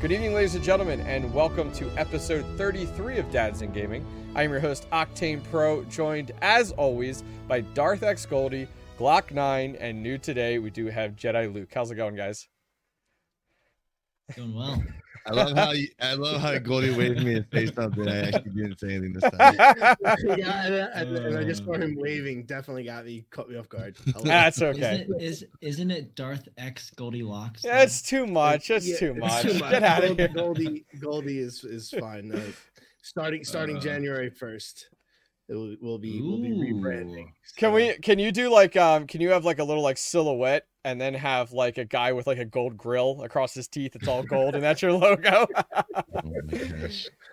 Good evening, ladies and gentlemen, and welcome to episode 33 of Dads in Gaming. I am your host, Octane Pro, joined as always by Darth X Goldie, Glock 9, and new today we do have Jedi Luke. How's it going, guys? Doing well. I love how you, I love how Goldie waved me and say something. I actually didn't say anything this time. yeah, and, and, and I just saw him waving. Definitely got me caught me off guard. I love it. That's okay. Isn't it, is, isn't it Darth X Goldilocks? though? That's too much. That's Yeah, too it's much. too much. Get out of Goldie, here. Goldie, Goldie is is fine. Uh, starting starting Uh. January first, it will, will be will be rebranding. Ooh. Can we? Can you do like? Um, can you have like a little like silhouette, and then have like a guy with like a gold grill across his teeth? It's all gold, and that's your logo. Oh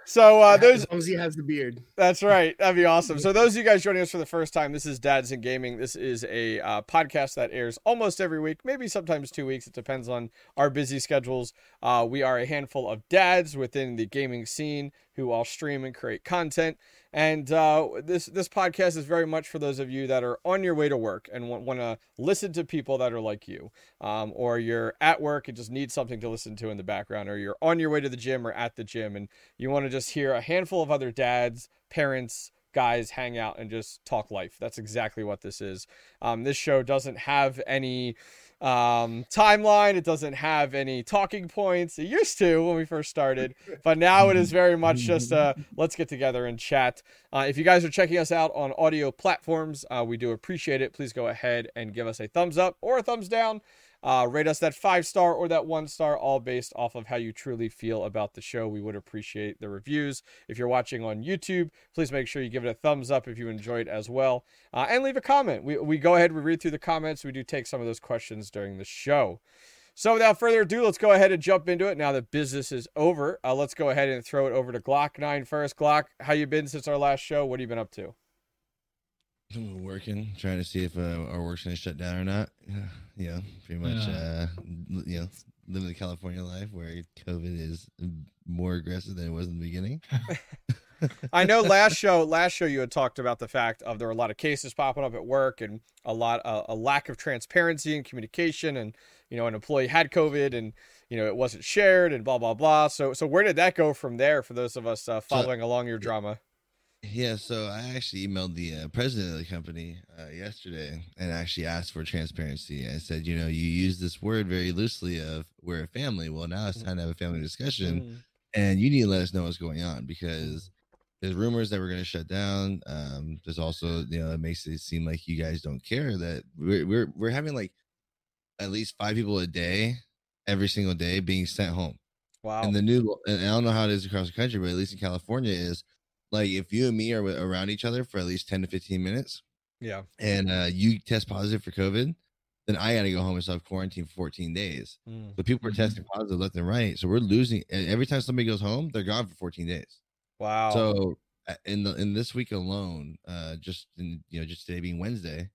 so uh, as those long as he has the beard. That's right. That'd be awesome. So, those of you guys joining us for the first time, this is Dads in Gaming. This is a uh, podcast that airs almost every week, maybe sometimes two weeks. It depends on our busy schedules. Uh, we are a handful of dads within the gaming scene who all stream and create content. And uh, this this podcast is very much for those of you that are on your way to work and want, to listen to people that are like you, um, or you're at work and just need something to listen to in the background, or you're on your way to the gym or at the gym and you want to just hear a handful of other dads, parents, guys hang out and just talk life. That's exactly what this is. Um, this show doesn't have any um, timeline. It doesn't have any talking points. It used to when we first started, but now it is very much just uh, let's get together and chat. Uh, if you guys are checking us out on audio platforms, uh, we do appreciate it. Please go ahead and give us a thumbs up or a thumbs down. Uh, rate us that five star or that one star, all based off of how you truly feel about the show. We would appreciate the reviews. If you're watching on YouTube, please make sure you give it a thumbs up if you enjoyed as well, uh, and leave a comment. We we go ahead, we read through the comments. We do take some of those questions during the show. So without further ado, let's go ahead and jump into it. Now that business is over, uh, let's go ahead and throw it over to Glock 9 first. Glock, how you been since our last show? What have you been up to? We're working, trying to see if uh, our work's gonna shut down or not. Yeah, yeah, pretty much. Yeah. Uh, you know, living the California life where COVID is more aggressive than it was in the beginning. I know last show, last show you had talked about the fact of there were a lot of cases popping up at work and a lot uh, a lack of transparency and communication, and you know an employee had COVID and you know it wasn't shared and blah blah blah. So so where did that go from there for those of us uh, following along your drama? Yeah, so I actually emailed the uh, president of the company uh, yesterday and actually asked for transparency. I said, you know, you use this word very loosely of we're a family. Well, now it's time to have a family discussion, Mm. and you need to let us know what's going on because there's rumors that we're going to shut down. Um, there's also, you know, it makes it seem like you guys don't care that we're we're we're having like at least five people a day every single day being sent home. Wow. And the new, and I don't know how it is across the country, but at least in California, is like if you and me are around each other for at least 10 to 15 minutes yeah. and uh, you test positive for COVID, then I got to go home and self quarantine for 14 days. Mm. So people are Mhm. testing positive left and right. So we're losing. Every time somebody goes home, they're gone for 14 days. Wow. So uh, in the in this week alone, uh, just in you know just today being Wednesday,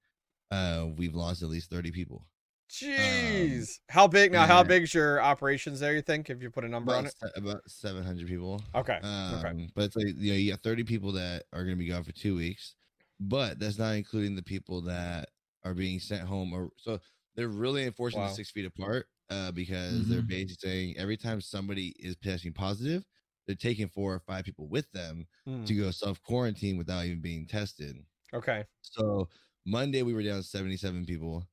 uh, we've lost at least 30 people. Jeez. how big now? How big's your operations there? You think if you put a number on it? se- about 700 people. Okay. Um, okay. But it's like you know, you got 30 people that are going to be gone for two weeks, but that's not including the people that are being sent home. Or so they're really enforcing Wow. the six feet apart uh, because they're Mhm. basically saying every time somebody is testing positive, they're taking four or five people with them Mm. to go self quarantine without even being tested. Okay. So Monday we were down 77 people.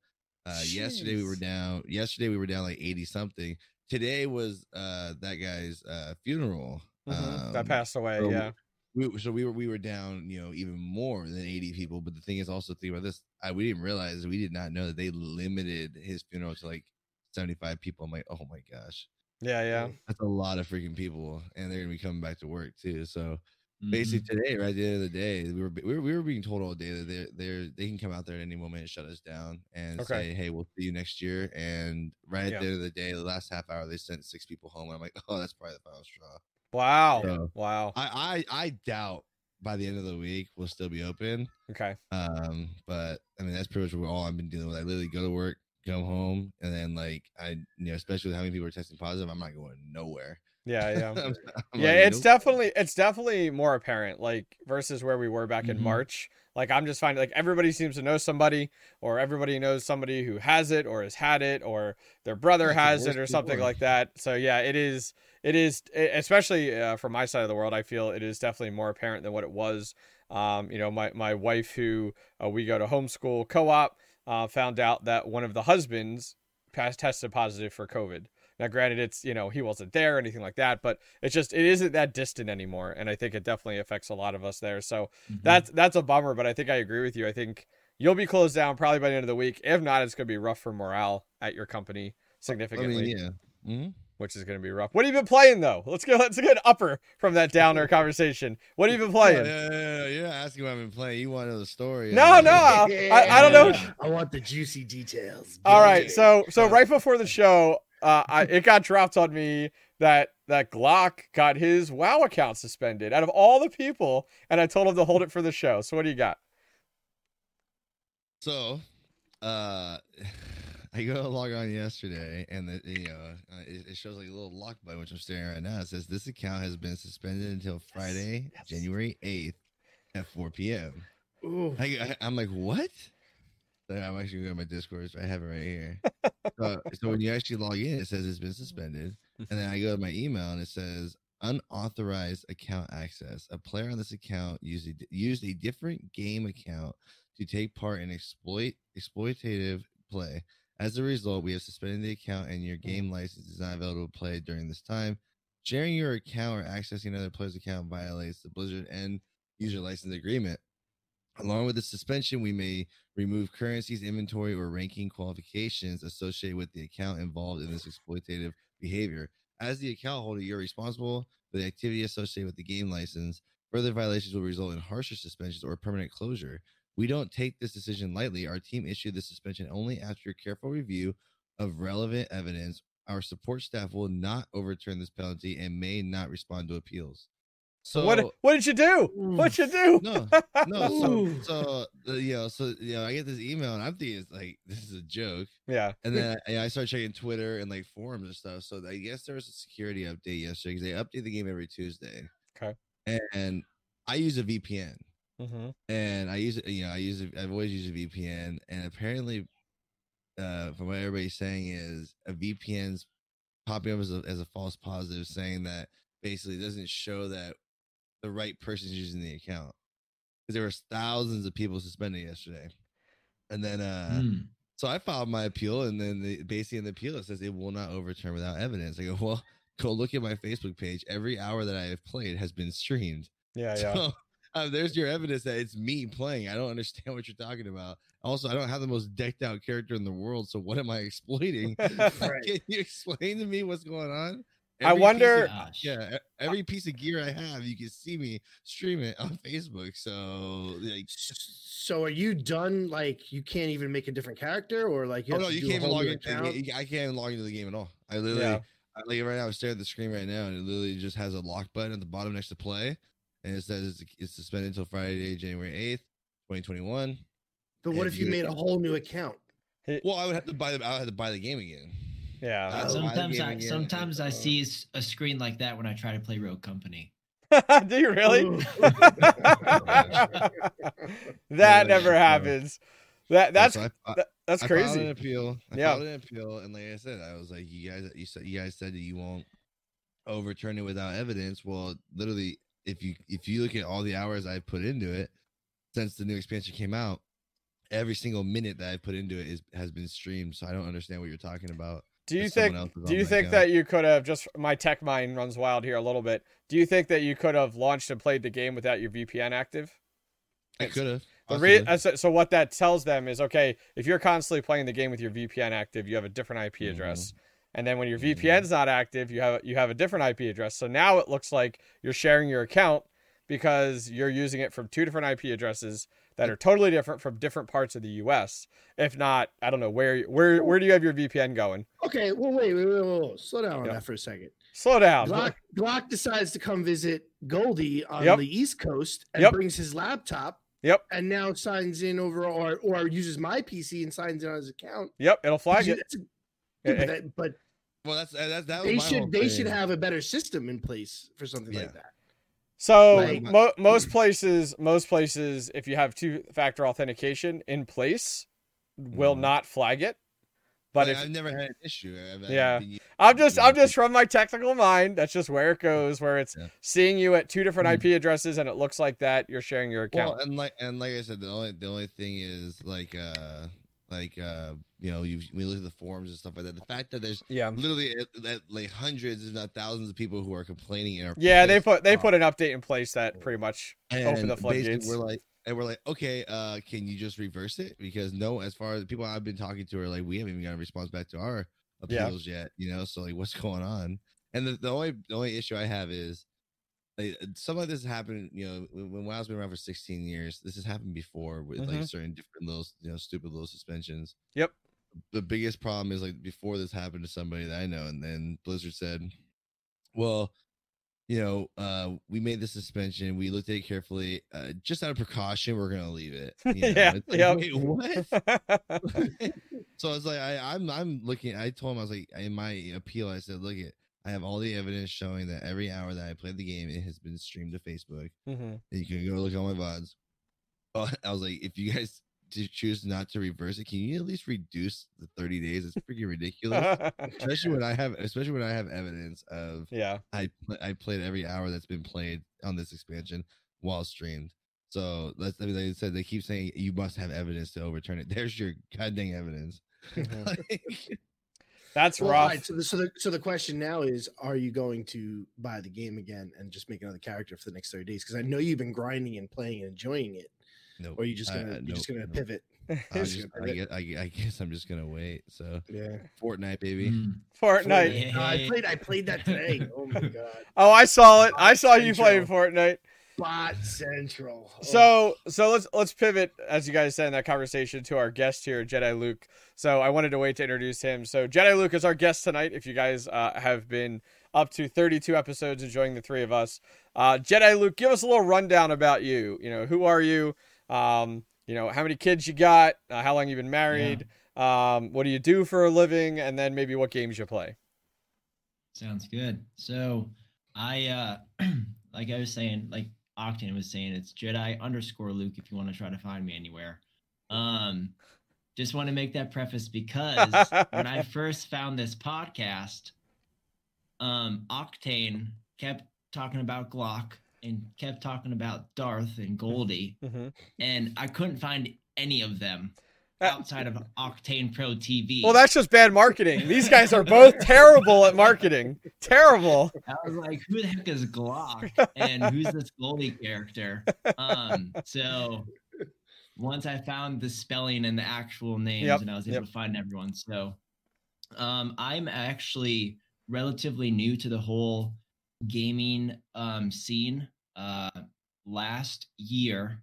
Uh, yesterday we were down. Yesterday we were down like 80 something. Today was uh that guy's uh funeral. Mhm. that Um, passed away. so yeah. we so we were we were down you know even more than 80 people but the thing is also think about this I, we didn't realize we did not know that they limited his funeral to like 75 people i'm like oh my gosh Yeah. Yeah. that's a lot of freaking people and they're gonna be coming back to work too so Mhm. basically today right at the end of the day we were we were, we were being told all day that they're, they're they can come out there at any moment and shut us down and Okay. say hey we'll see you next year and right at Yeah. the end of the day the last half hour they sent six people home and i'm like oh that's probably the final straw Wow. Yeah. Wow. I, I I doubt by the end of the week we'll still be open. Okay. Um, but I mean that's pretty much all I've been dealing with. I literally go to work, come home, and then like I you know, especially with how many people are testing positive, I'm not going nowhere. Yeah, yeah. I'm- I'm yeah, like, it's nope. definitely it's definitely more apparent, like versus where we were back in Mhm. March. Like I'm just finding like everybody seems to know somebody, or everybody knows somebody who has it, or has had it, or their brother it's the has it, or something worst. like that. So yeah, it is. It is, especially uh, from my side of the world. I feel it is definitely more apparent than what it was. Um, you know, my my wife, who uh, we go to homeschool co-op, uh, found out that one of the husbands passed tested positive for COVID. Now, granted, it's you know he wasn't there or anything like that, but it's just it isn't that distant anymore, and I think it definitely affects a lot of us there. So Mhm. that's that's a bummer, but I think I agree with you. I think you'll be closed down probably by the end of the week. If not, it's going to be rough for morale at your company I significantly, mean, yeah. Mhm. which is going to be rough. What have you been playing though? Let's go. Let's get upper from that downer conversation. What have you been playing? Yeah, yeah, yeah, yeah. You're not asking what I've been playing. You want to know the story. No, I'm no, I, I don't know. I want the juicy details. All right, so so right before the show, uh, I, it got dropped on me that that Glock got his WoW account suspended out of all the people, and I told him to hold it for the show. So what do you got? So, uh, I go to log on yesterday, and the, you know, uh, it, it shows like a little lock button, which I'm staring at right now. It says this account has been suspended until Friday, yes. January 8th at 4 p.m. Ooh. I, I, am like, what? I'm actually going to my Discord. I have it right here. so, so when you actually log in, it says it's been suspended, and then I go to my email, and it says unauthorized account access. A player on this account used a, used a different game account to take part in exploit exploitative play. As a result, we have suspended the account and your mm. game license is not available to play during this time. Sharing your account or accessing another player's account violates the Blizzard end user license agreement. Along with the suspension, we may remove currencies, inventory, or ranking qualifications associated with the account involved in this exploitative behavior. As the account holder, you're responsible for the activity associated with the game license. Further violations will result in harsher suspensions or permanent closure. We don't take this decision lightly. Our team issued the suspension only after a careful review of relevant evidence. Our support staff will not overturn this penalty and may not respond to appeals. So what what did you do? What'd you do? no, no. So, so uh, you know, so you know, I get this email and I'm thinking it's like this is a joke, Yeah. and then I, I start checking Twitter and like forums and stuff. So I guess there was a security update yesterday because they update the game every Tuesday. Okay. And I use a VPN, Mm-hmm. and I use it. You know, I use it. I've always used a VPN, and apparently, uh, from what everybody's saying is a VPN's popping up as a, as a false positive, saying that basically it doesn't show that the right person's using the account because there was thousands of people suspended yesterday, and then uh. Mm. So I filed my appeal, and then the, basically in the appeal it says it will not overturn without evidence. I go, well, go look at my Facebook page. Every hour that I have played has been streamed. Yeah, yeah. So uh, there's your evidence that it's me playing. I don't understand what you're talking about. Also, I don't have the most decked out character in the world. So what am I exploiting? Right. Can you explain to me what's going on? I Every piece wonder- of- yeah, every piece of gear I have, you can see me stream it on Facebook. So like, So are you done? Like you can't even make a different character, or like you oh no, you can't even log new into. The, account? I can't even log into the game at all. I literally, Yeah. I, like right now, I'm staring at the screen right now, and it literally just has a lock button at the bottom next to play, and it says it's, it's suspended until Friday, January eighth, twenty twenty one. But what if if you you- made a whole new account? Well, I would have to buy the. I would have to buy the game again. Yeah. Uh, Sometimes I again, sometimes I uh, see a screen like that when I try to play Rogue Company. do you really? That Yeah, never so- happens. That that's So I- I- that, that's I filed an crazy. appeal. I Yeah. filed an appeal, and like I said, I was like, you guys, you said you guys said that you won't overturn it without evidence. Well, literally, if you if you look at all the hours I put into it since the new expansion came out, every single minute that I put into it is has been streamed. So I don't understand what you're talking about. Do you think do you think that you could have just my tech mind runs wild here a little bit. Do you think that you could have launched and played the game without your VPN active? I could have. The re- so, so what that tells them is okay, if you're constantly playing the game with your VPN active, you have a different IP Mm-hmm. address. And then when your Mhm. VPN's not active, you have you have a different IP address. So now it looks like you're sharing your account because you're using it from two different IP addresses that are totally different from different parts of the US. If not, I don't know where where where do you have your VPN going? Okay, well, wait, wait, wait, wait, wait. slow down on Yeah. that for a second. Slow down. Glock, Glock decides to come visit Goldie on Yep. the East Coast and Yep. brings his laptop Yep. and now signs in over or or uses my PC and signs in on his account. Yep, it'll flag it. That's a- yeah, but, that- but Well, that's uh, that's that was They my whole should they should thing. have a better system in place for something Yeah. like that. So Like- mo- most places, most places, if you have two-factor authentication in place, will Mhm. not flag it. But Like, if I've never had an issue. I've- Yeah. been I'm just, I'm just from my technical mind. That's just where it goes. Where it's Yeah. seeing you at two different Mm. IP addresses, and it looks like that you're sharing your account. Well, and like and like I said, the only the only thing is like uh like uh you know you we look at the forums and stuff like that. The fact that there's yeah, literally uh, that like hundreds, if not thousands, of people who are complaining and are yeah. They put they put an update in place that pretty much open And the floodgates. We're like, and we're like, okay, uh, can you just reverse it? Because no, as far as the people I've been talking to are like, we haven't even got a response back to our Yeah. appeals yet, you know. So like, what's going on? And the, the only the only issue I have is like some of this happened, you know, when, when WoW's been around for 16 years. This has happened before with like Mhm. certain different little, you know, stupid little suspensions. Yep. The biggest problem is like before this happened to somebody that I know, and then Blizzard said, "Well, you know, uh, we made the suspension. We looked at it carefully. Uh, just out of precaution, we're gonna leave it. You know? Yeah, like, yep. Wait, what? so I was like, I, I'm, I'm looking. I told him I was like, in my appeal, I said, look at, I have all the evidence showing that every hour that I played the game, it has been streamed to Facebook. Mhm. And you can go look at my vods. Oh, I was like, if you guys to choose not to reverse it, can you at least reduce the 30 days? It's freaking ridiculous. especially when I have, especially when I have evidence of yeah, I I played every hour that's been played on this expansion while streamed. So that's I mean, they said they keep saying you must have evidence to overturn it. There's your goddamn evidence. Mhm. Like, that's Well, rough. alright, so, the, so, the, so the question now is: Are you going to buy the game again and just make another character for the next thirty days? Because I know you've been grinding and playing and enjoying it. no, Or are you just gonna I- you're just gonna nope. pivot? I, just, I, guess, I, I guess I'm just gonna wait. So Yeah. Fortnite, baby. Mm. Fortnite. Yeah. I played I played that today. Oh my god. Oh, I saw it. I saw you playing Central. Fortnite. Bot Central. Oh. So so let's let's pivot as you guys said in that conversation to our guest here, Jedi Luke. So I wanted to wait to introduce him. So Jedi Luke is our guest tonight. If you guys uh, have been up to 32 episodes enjoying the three of us, uh, Jedi Luke, give us a little rundown about you. You know, who are you? Um, you know, how many kids you got? Uh, how long you been married? Um, what do you do for a living? And then maybe what games you play. Sounds good. So I uh like I was saying, like Octane was saying, it's Jedi underscore Luke if you want to try to find me anywhere. Um just want to make that preface because when I first found this podcast, um Octane kept talking about Glock and kept talking about Darth and Goldie, hmm and I couldn't find any of them outside of Octane Pro TV. Well, that's just bad marketing. These guys are both terrible at marketing. Terrible. I was like, who the heck is Glock? And who's this Goldie character? Um, so once I found the spelling and the actual names Yep, and I was able yep. to find everyone. So um, I'm actually relatively new to the whole gaming um, scene. Uh, last year,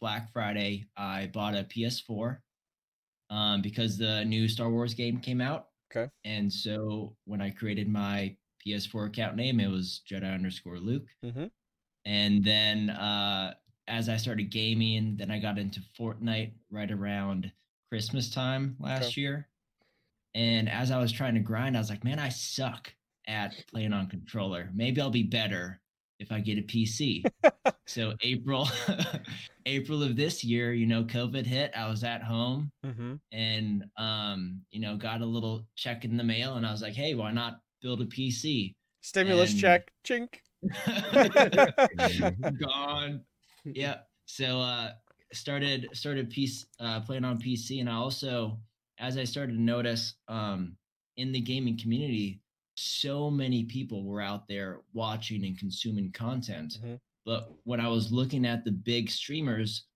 Black Friday, I bought a PS4 um, because the new Star Wars game came out. Okay. And so when I created my PS4 account name, it was Jedi underscore Luke. Mhm. And then uh, as I started gaming, then I got into Fortnite right around Christmas time last year. And as I was trying to grind, I was like, man, I suck at playing on controller. Maybe I'll be better if I get a PC. so April, April of this year, you know, COVID hit. I was at home Mm-hmm. and um, you know, got a little check in the mail, and I was like, hey, why not build a PC? Stimulus And- check. Chink. Gone. Yeah. So uh started started piece uh playing on PC and I also as I started to notice um in the gaming community so many people were out there watching and consuming content. Mhm. But when I was looking at the big streamers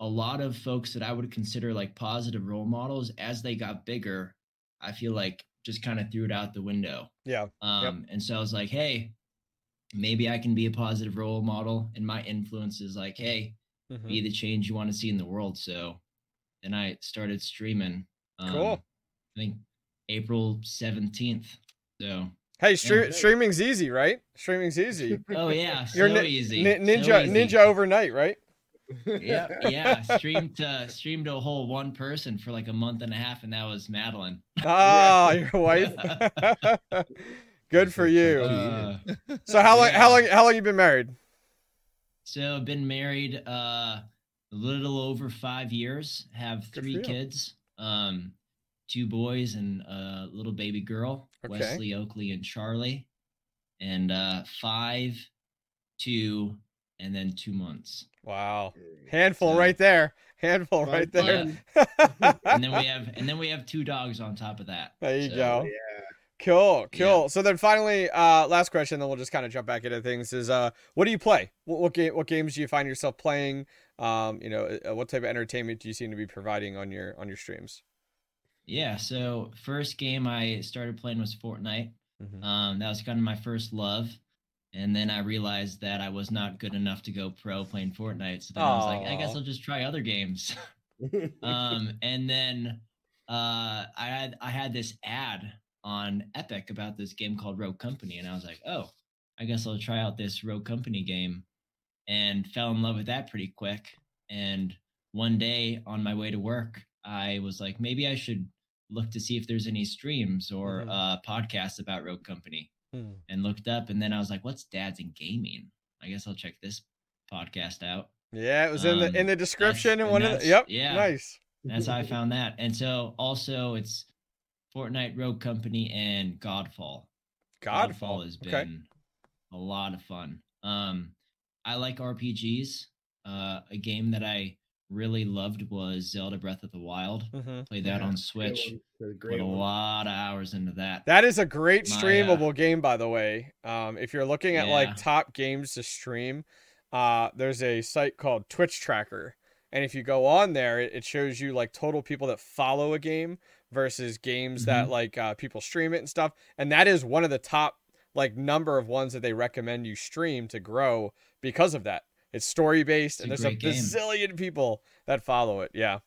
a lot of folks that I would consider like positive role models as they got bigger, I feel like just kind of threw it out the window. Yeah. Um, and so I was like, hey, maybe I can be a positive role model. And my influence is like, hey, Mhm. be the change you want to see in the world. So then I started streaming. Um, Cool. I think April 17th. So, Hey, stre- Yeah. streaming's easy, right? Streaming's easy. oh, yeah. You're ni- easy. Ni- so ninja easy. ninja overnight, right? yeah, yeah. Streamed to streamed to a whole one person for like a month and a half, and that was Madeline. Oh, your wife. Good for you. Uh, so how long? yeah. How long? How long you been married? so I've been married uh, a little over five years. Have three kids. Um, two boys and a little baby girl, Okay. Wesley, Oakley, and Charlie, and uh, five, two, and then two months. Wow, handful So- right there. Handful Fun, right there. and then we have and then we have two dogs on top of that. There you So, go. Yeah. Cool, Yeah. cool. So then finally, uh, last question, then we'll just kind of jump back into things. Is uh, what do you play? What what, game, what games do you find yourself playing? Um, you know, uh, what type of entertainment do you seem to be providing on your on your streams? Yeah. So first game I started playing was Fortnite. Mhm. Um, that was kind of my first love. And then I realized that I was not good enough to go pro playing Fortnite. So then I was like, I guess I'll just try other games. um, and then uh, I had I had this ad on Epic about this game called Rogue Company, and I was like, oh, I guess I'll try out this Rogue Company game, and fell in love with that pretty quick. And one day on my way to work, I was like, maybe I should look to see if there's any streams or Mhm. uh, podcasts about Rogue Company, Hmm. and looked up, and then I was like, what's Dads in Gaming? I guess I'll check this podcast out. Yeah, it was in the Um, in the description and one of the, yep. yeah. Nice. That's how I found that. And so also it's Fortnite Rogue Company and Godfall. Godfall. has been Okay. a lot of fun. Um, I like RPGs. Uh, a game that I really loved was Zelda Breath of the Wild. hmm Played that Yeah, on Switch. one. A Put Great a lot of hours into that. That is a great My, uh, streamable game, by the way. Um, if you're looking at Yeah. like top games to stream, uh, there's a site called Twitch Tracker, and if you go on there, it, it shows you like total people that follow a game versus games Mm-hmm. that like uh, people stream it and stuff. And that is one of the top like number of ones that they recommend you stream to grow because of that. It's story based, and a there's a great game. bazillion people that follow it. Yeah.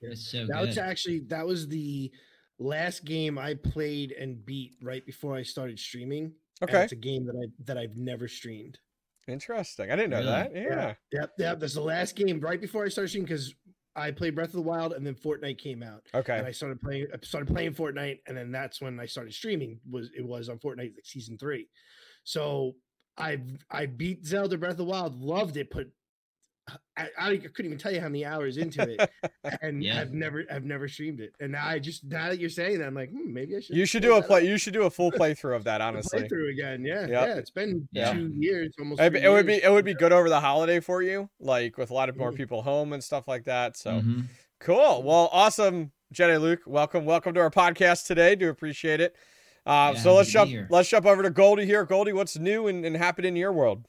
It's so that good. was actually that was the last game I played and beat right before I started streaming. and Okay. it's a game that I that I've never streamed. Interesting. I didn't know Really? that. Yeah. Yep, yep. That's the last game right before I started streaming because I played Breath of the Wild and then Fortnite came out. Okay. And I started playing I started playing Fortnite and then that's when I started streaming was it was on Fortnite like season three. So I I beat Zelda Breath of the Wild, loved it, but I, I couldn't even tell you how many hours into it, and Yeah. I've never I've never streamed it. And now I just now that you're saying that, I'm like, hmm, maybe I should. You should do a play. up, You should do a full playthrough of that. Honestly, playthrough again. Yeah, Yep. yeah. It's been Yeah. two years, almost. It'd three be- it would be it would be good over the holiday for you, like with a lot of more people home and stuff like that. So Mhm. cool. Well, awesome, Jedi Luke. Welcome, welcome to our podcast today. Do appreciate it. Uh, Yeah, so let's happy to be jump. here. Let's jump over to Goldie here. Goldie, what's new and, and happening in your world?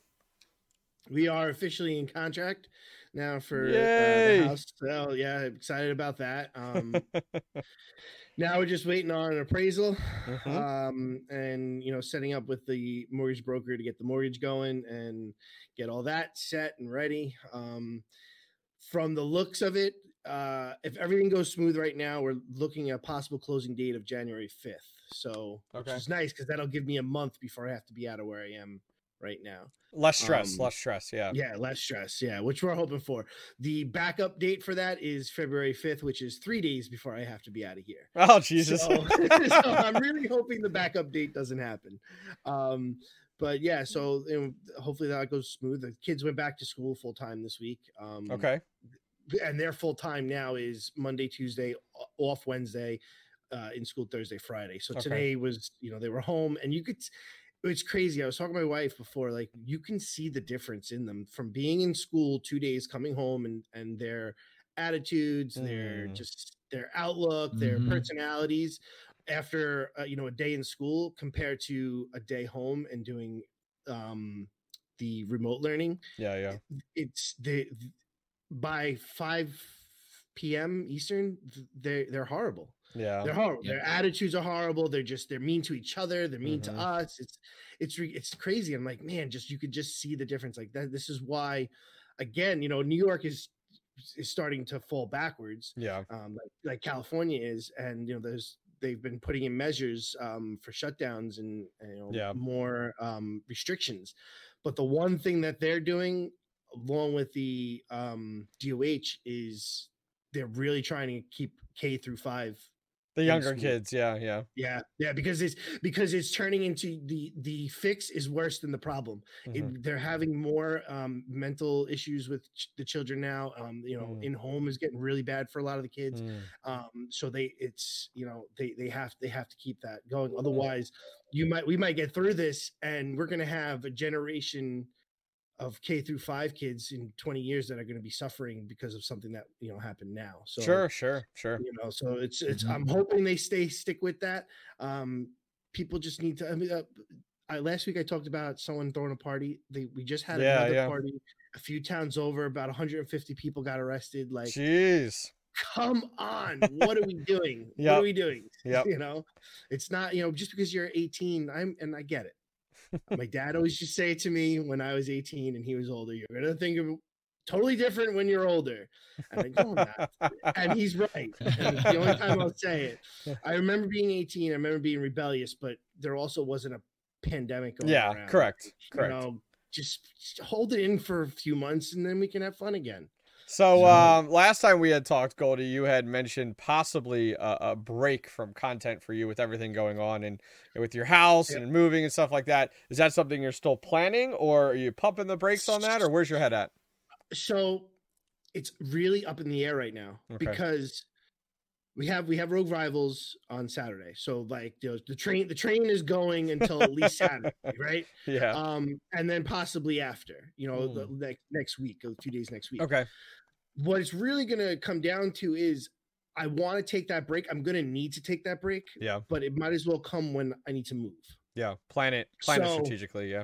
We are officially in contract now for uh, the house. So yeah, excited about that. Um, now we're just waiting on an appraisal, Mhm. um, and you know, setting up with the mortgage broker to get the mortgage going and get all that set and ready. Um, from the looks of it, uh, if everything goes smooth right now, we're looking at a possible closing date of January fifth. So, which is nice because that'll give me a month before I have to be out of where I am right now. Less stress. Um, less stress. Yeah. Yeah, less stress. Yeah, which we're hoping for. The backup date for that is February 5th, which is three days before I have to be out of here. Oh Jesus. So, so I'm really hoping the backup date doesn't happen. Um, but yeah, so you know, hopefully that goes smooth. The kids went back to school full time this week. Um, okay. and their full time now is Monday, Tuesday, off Wednesday, uh, in school Thursday, Friday. So Okay. today was, you know, they were home, and you could, it's crazy. I was talking to my wife before, like you can see the difference in them from being in school two days, coming home, and and their attitudes, their Mm. just their outlook, their Mhm. personalities after uh, you know a day in school compared to a day home and doing um the remote learning Yeah. Yeah. it's the by 5 p.m. Eastern, they're they're horrible. Yeah. They're horrible. Yep. Their attitudes are horrible. They're just they're mean to each other. They're mean Mhm. to us. It's it's re- it's crazy. I'm like, man, just you could just see the difference. Like that. This is why, again, you know, New York is is starting to fall backwards, Yeah. um, like like California is, and you know, there's they've been putting in measures um, for shutdowns and, and, you know Yeah. more um, restrictions. But the one thing that they're doing along with the um, DOH, is they're really trying to keep K through five The younger kids, yeah, yeah. Yeah, yeah, because it's because it's turning into the the fix is worse than the problem. It- Mhm. they're having more um, mental issues with ch- the children now. Um, you know, Mm. in home is getting really bad for a lot of the kids. Mm. Um, so they it's you know they they have they have to keep that going. Otherwise, you might we might get through this and we're gonna have a generation of K through five kids in 20 years that are going to be suffering because of something that you know happened now. So Sure, sure, sure. you know so it's it's Mhm. i'm hoping they stay stick with that um people just need to i mean uh, I, last week i talked about someone throwing a party they we just had Yeah, another yeah. party a few towns over about 150 people got arrested like Jeez. come on what are we doing what are we doing Yep. you know it's not you know just because you're 18 i'm and i get it my dad always used to say to me when i was 18 and he was older you're gonna think of totally different when you're older and i go not." and he's right. And the only time I'll say it. I remember being 18. I remember being rebellious, but there also wasn't a pandemic going Yeah, around. correct, You correct. know, just, just hold it in for a few months, and then we can have fun again. So um, last time we had talked, Goldie, you had mentioned possibly a, a break from content for you with everything going on and, and with your house Yeah. and moving and stuff like that. Is that something you're still planning, or are you pumping the brakes on that, or where's your head at? So it's really up in the air right now Okay. because we have we have Rogue Rivals on Saturday. So like you know, the train the train is going until at least Saturday, right? Yeah. Um, and then possibly after, you know, the Mm. next next week, a few days next week. Okay. what it's really going to come down to is I want to take that break. I'm going to need to take that break, Yeah. but it might as well come when I need to move. Yeah. Plan it. Plan it strategically. Yeah.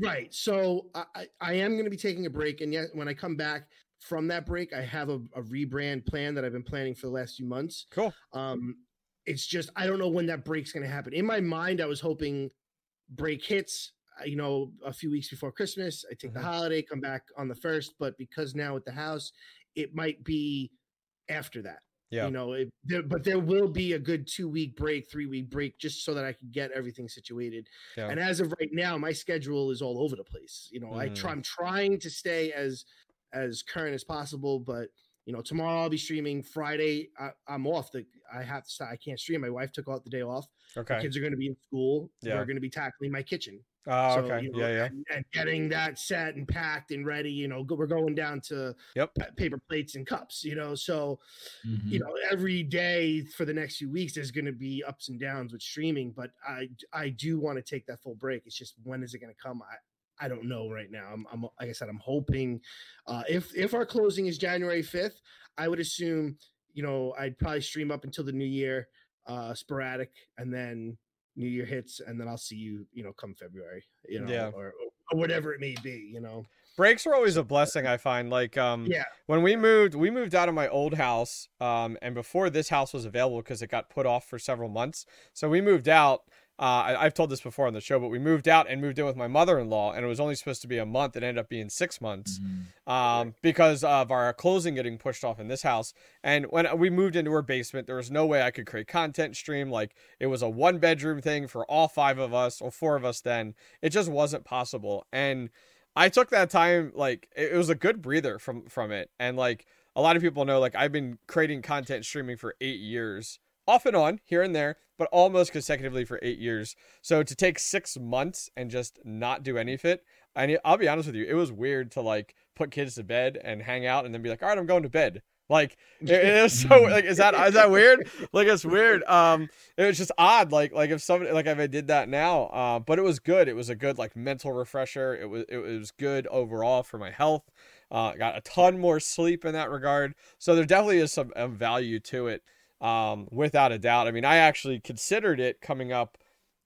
Right. So I, I- I am going to be taking a break. And yet, when I come back from that break, I have a, a rebrand plan that I've been planning for the last few months. Cool. Um, it's just, I don't know when that break's going to happen. In my mind, I was hoping break hits, uh, you know, a few weeks before Christmas. I take Mhm. the holiday, come back on the first. But because now with the house, it might be after that. Yeah. You know, it, there, but there will be a good two week break, three week break, just so that I can get everything situated. Yeah. And as of right now, my schedule is all over the place. You know, I Mm. try, I'm trying to stay as as current as possible, but you know, tomorrow I'll be streaming. Friday, I, I'm off. The I have to. stop. I can't stream. My wife took out the day off. The Okay. kids are going to be in school. Yeah. We're going to be tackling my kitchen. Oh, So, okay. you know, yeah. Yeah. And, and getting that set and packed and ready. You know, go, we're going down to Yep. pa- paper plates and cups. You know, so Mhm. you know every day for the next few weeks there's going to be ups and downs with streaming but i i do want to take that full break it's just when is it going to come i i don't know right now i'm, I'm like i said i'm hoping uh if if our closing is january 5th i would assume you know i'd probably stream up until the new year uh sporadic and then new year hits and then i'll see you you know come february you know Yeah. or, or whatever it may be you know Breaks are always a blessing. I find. Like um. yeah when we moved we moved out of my old house um, and before this house was available because it got put off for several months so we moved out uh, I, i've told this before on the show but we moved out and moved in with my mother-in-law and it was only supposed to be a month it ended up being six months Mhm. um, because of our closing getting pushed off in this house. And when we moved into her basement, there was no way I could create content stream. Like it was a one bedroom thing for all five of us or four of us then. It just wasn't possible. And I took that time, like it it was a good breather from from it. And like a lot of people know, like I've been creating content streaming for eight years. Off and on, here and there, but almost consecutively for eight years. So to take six months and just not do any of it, and I'll be honest with you, it was weird to like put kids to bed and hang out and then be like, all right, I'm going to bed. Like it, it is so like is that is that weird? Like it's weird. Um, it was just odd. Like like if somebody like if I did that now, uh, but it was good. It was a good like mental refresher. It was it was good overall for my health. Uh, got a ton more sleep in that regard. So there definitely is some um, value to it. Um, without a doubt. I mean, I actually considered it coming up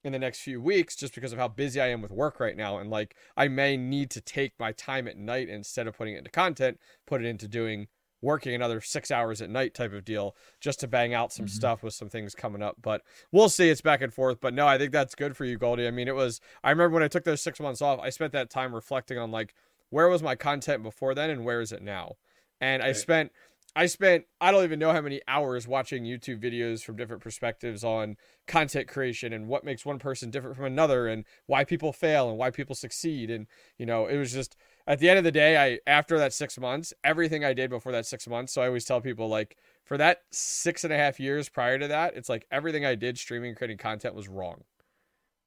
in the next few weeks just because of how busy I am with work right now. And like, I may need to take my time at night instead of putting it into content, put it into doing working another six hours at night type of deal just to bang out some Mhm. stuff with some things coming up. But we'll see. It's back and forth. But no, I think that's good for you, Goldie. I mean, it was, I remember when I took those six months off, I spent that time reflecting on like, where was my content before then and where is it now? And I spent, I spent, I don't even know how many hours watching YouTube videos from different perspectives on content creation and what makes one person different from another and why people fail and why people succeed. And, you know, it was just, at the end of the day, I after that six months, everything I did before that six months. So I always tell people like for that six and a half years prior to that, it's like everything I did streaming creating content was wrong.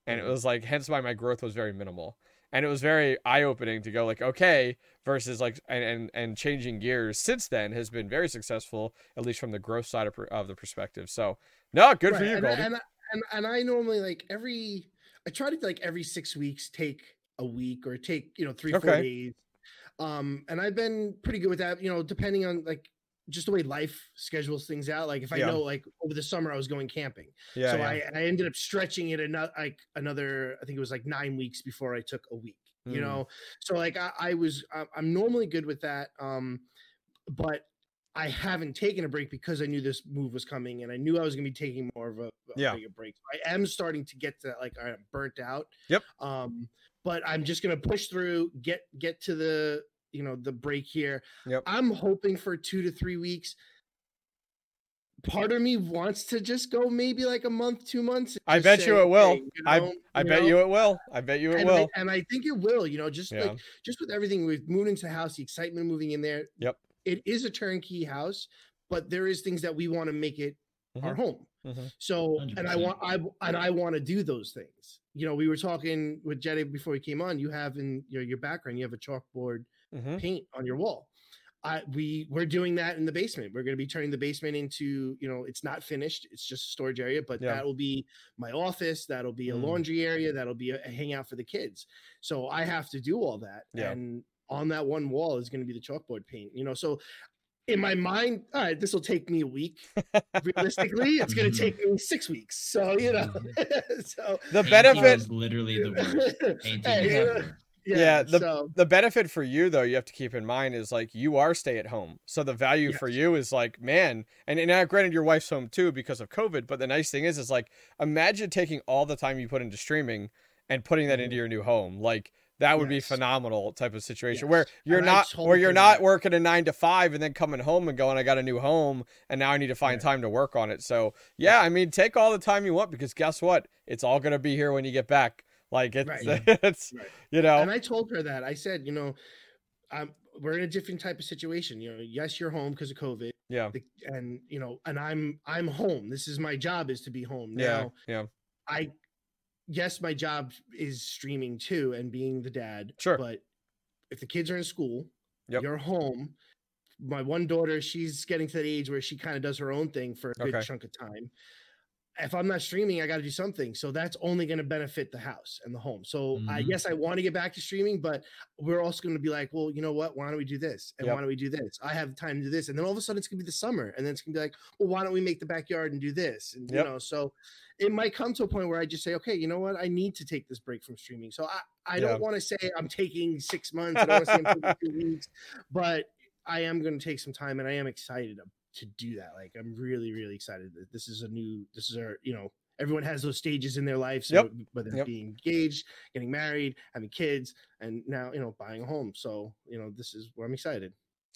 And it Mhm. was like hence why my growth was very minimal. And it was very eye opening to go like, okay, versus like and, and and changing gears since then has been very successful, at least from the growth side of, of the perspective. So no, good for you, and, I- Goldie. and, I- and and I normally like every I try to like every six weeks take a week or take you know three four Okay. days, um, and I've been pretty good with that. You know, depending on like just the way life schedules things out. Like if I Yeah. know like over the summer I was going camping, yeah, so yeah. I I ended up stretching it another like another I think it was like nine weeks before I took a week. You Mm. know, so like I, I was I- I'm normally good with that, um, but I haven't taken a break because I knew this move was coming and I knew I was going to be taking more of a, a Yeah. bigger break. I am starting to get to that, like I'm burnt out. Yep. Um, but I'm just going to push through, get get to the you know the break here. Yep. I'm hoping for two to three weeks. Part of me wants to just go maybe like a month, two months. I bet say, you it will. "Hey, you I know, I you bet know?" you it will. I bet you it and will. I, and I think it will. You know, just Yeah. like just with everything with moving into the house, the excitement of moving in there. Yep. It is a turnkey house, but there is things that we want to make it our Mhm. home. Mhm. So, and I want I and I want to do those things. You know, we were talking with Jedi before he came on. You have in your your background, you have a chalkboard Mhm. paint on your wall. I we we're doing that in the basement. We're going to be turning the basement into you know it's not finished. It's just a storage area, but Yeah. that will be my office. That'll be a Mm. laundry area. That'll be a, a hangout for the kids. So I have to do all that. Yeah. And on that one wall is going to be the chalkboard paint. You know, so in my mind, all right, this will take me a week. Realistically, it's going to take me six weeks. So you know, so The benefit is literally the worst. Painting Hey, is yeah. the. Yeah, the- so the benefit for you though you have to keep in mind is like you are stay at home so the value for you is like man and, and now granted your wife's home too because of covid but the nice thing is is like imagine taking all the time you put into streaming and putting that into mm-hmm. your new home like that would be phenomenal type of situation Yes. where you're And not where you're not that. working a nine to five and then coming home and going i got a new home and now i need to find Yeah. time to work on it so yeah i mean take all the time you want because guess what it's all going to be here when you get back like it's Right. it's Right. you know and I told her that I said, you know, um, we're in a different type of situation. You know, yes, you're home because of COVID, yeah and you know, and I'm I'm home. This is my job is to be home. yeah yeah I yes, my job is streaming too and being the dad. Sure. But if the kids are in school, Yep. you're home. My one daughter, she's getting to that age where she kind of does her own thing for a good Okay. chunk of time. If I'm not streaming, I got to do something. So that's only going to benefit the house and the home. So I Mhm. yes, I want to get back to streaming, but we're also going to be like, well, you know what? Why don't we do this? And Yep. why don't we do this? I have time to do this. And then all of a sudden it's going to be the summer. And then it's going to be like, well, why don't we make the backyard and do this? And, Yep. you know, so it might come to a point where I just say, okay, you know what? I need to take this break from streaming. So I, I Yeah. don't want to say I'm taking six months. I don't want to say I'm taking two weeks, but I am going to take some time and I am excited to, do that. Like I'm really, really excited that this is a new, this is our, you know, everyone has those stages in their life. So Yep. whether Yep. being engaged, getting married, having kids, and now, you know, buying a home. So, you know, this is where I'm excited.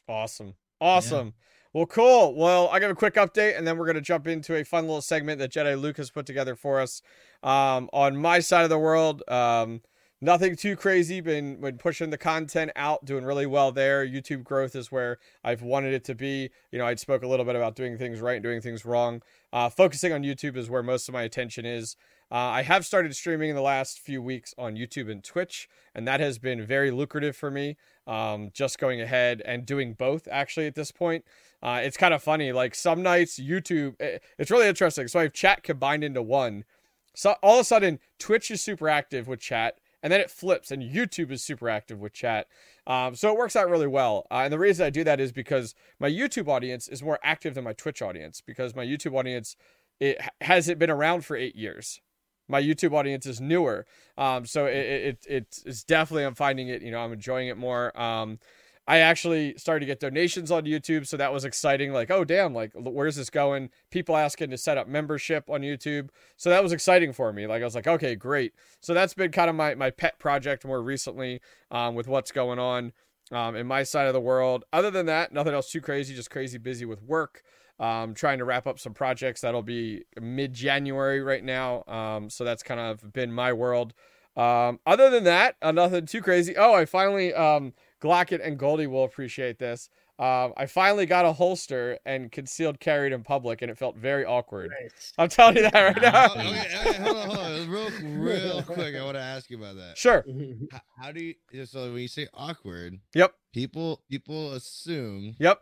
Awesome. Awesome. Well, cool. Well, I got a quick update and then we're going to jump into a fun little segment that Jedi Luke has put together for us. Um, on my side of the world, um, nothing too crazy. Been been pushing the content out, doing really well there. YouTube growth is where I've wanted it to be. You know, I spoke a little bit about doing things right and doing things wrong. Uh, focusing on YouTube is where most of my attention is. Uh, I have started streaming in the last few weeks on YouTube and Twitch, and that has been very lucrative for me. Um, just going ahead and doing both actually at this point. Uh, it's kind of funny. Like some nights, YouTube, eh, it's really interesting. So I have chat combined into one. So all of a sudden, Twitch is super active with chat, and then it flips, and YouTube is super active with chat. Um, so it works out really well. Uh, and the reason I do that is because my YouTube audience is more active than my Twitch audience because my YouTube audience it hasn't been around for eight years. My YouTube audience is newer, um, so it, it it it's definitely I'm finding it. You know, I'm enjoying it more. Um, I actually started to get donations on YouTube, so that was exciting. Like, oh damn, like where's this going? People asking to set up membership on YouTube, so that was exciting for me. Like I was like, okay, great. So that's been kind of my my pet project more recently um, with what's going on um, in my side of the world. Other than that, nothing else too crazy. Just crazy busy with work. Um, trying to wrap up some projects that'll be mid January right now. Um, so that's kind of been my world. Um, other than that, uh, nothing too crazy. Oh, I finally um, Glockett and Goldie will appreciate this. Um, I finally got a holster and concealed carried in public, and it felt very awkward. Nice. I'm telling you that right Oh, now. okay, okay, hold on, hold on. Real, real quick, I want to ask you about that. Sure. How, how do you? So when you say awkward, Yep. people people assume, Yep.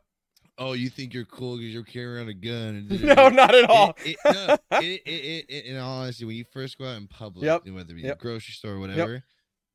oh, you think you're cool because you're carrying around a gun. and- No, not at all. It, it, no, it, it, it, it, in all honesty, when you first go out in public, Yep. whether it be Yep. a grocery store or whatever,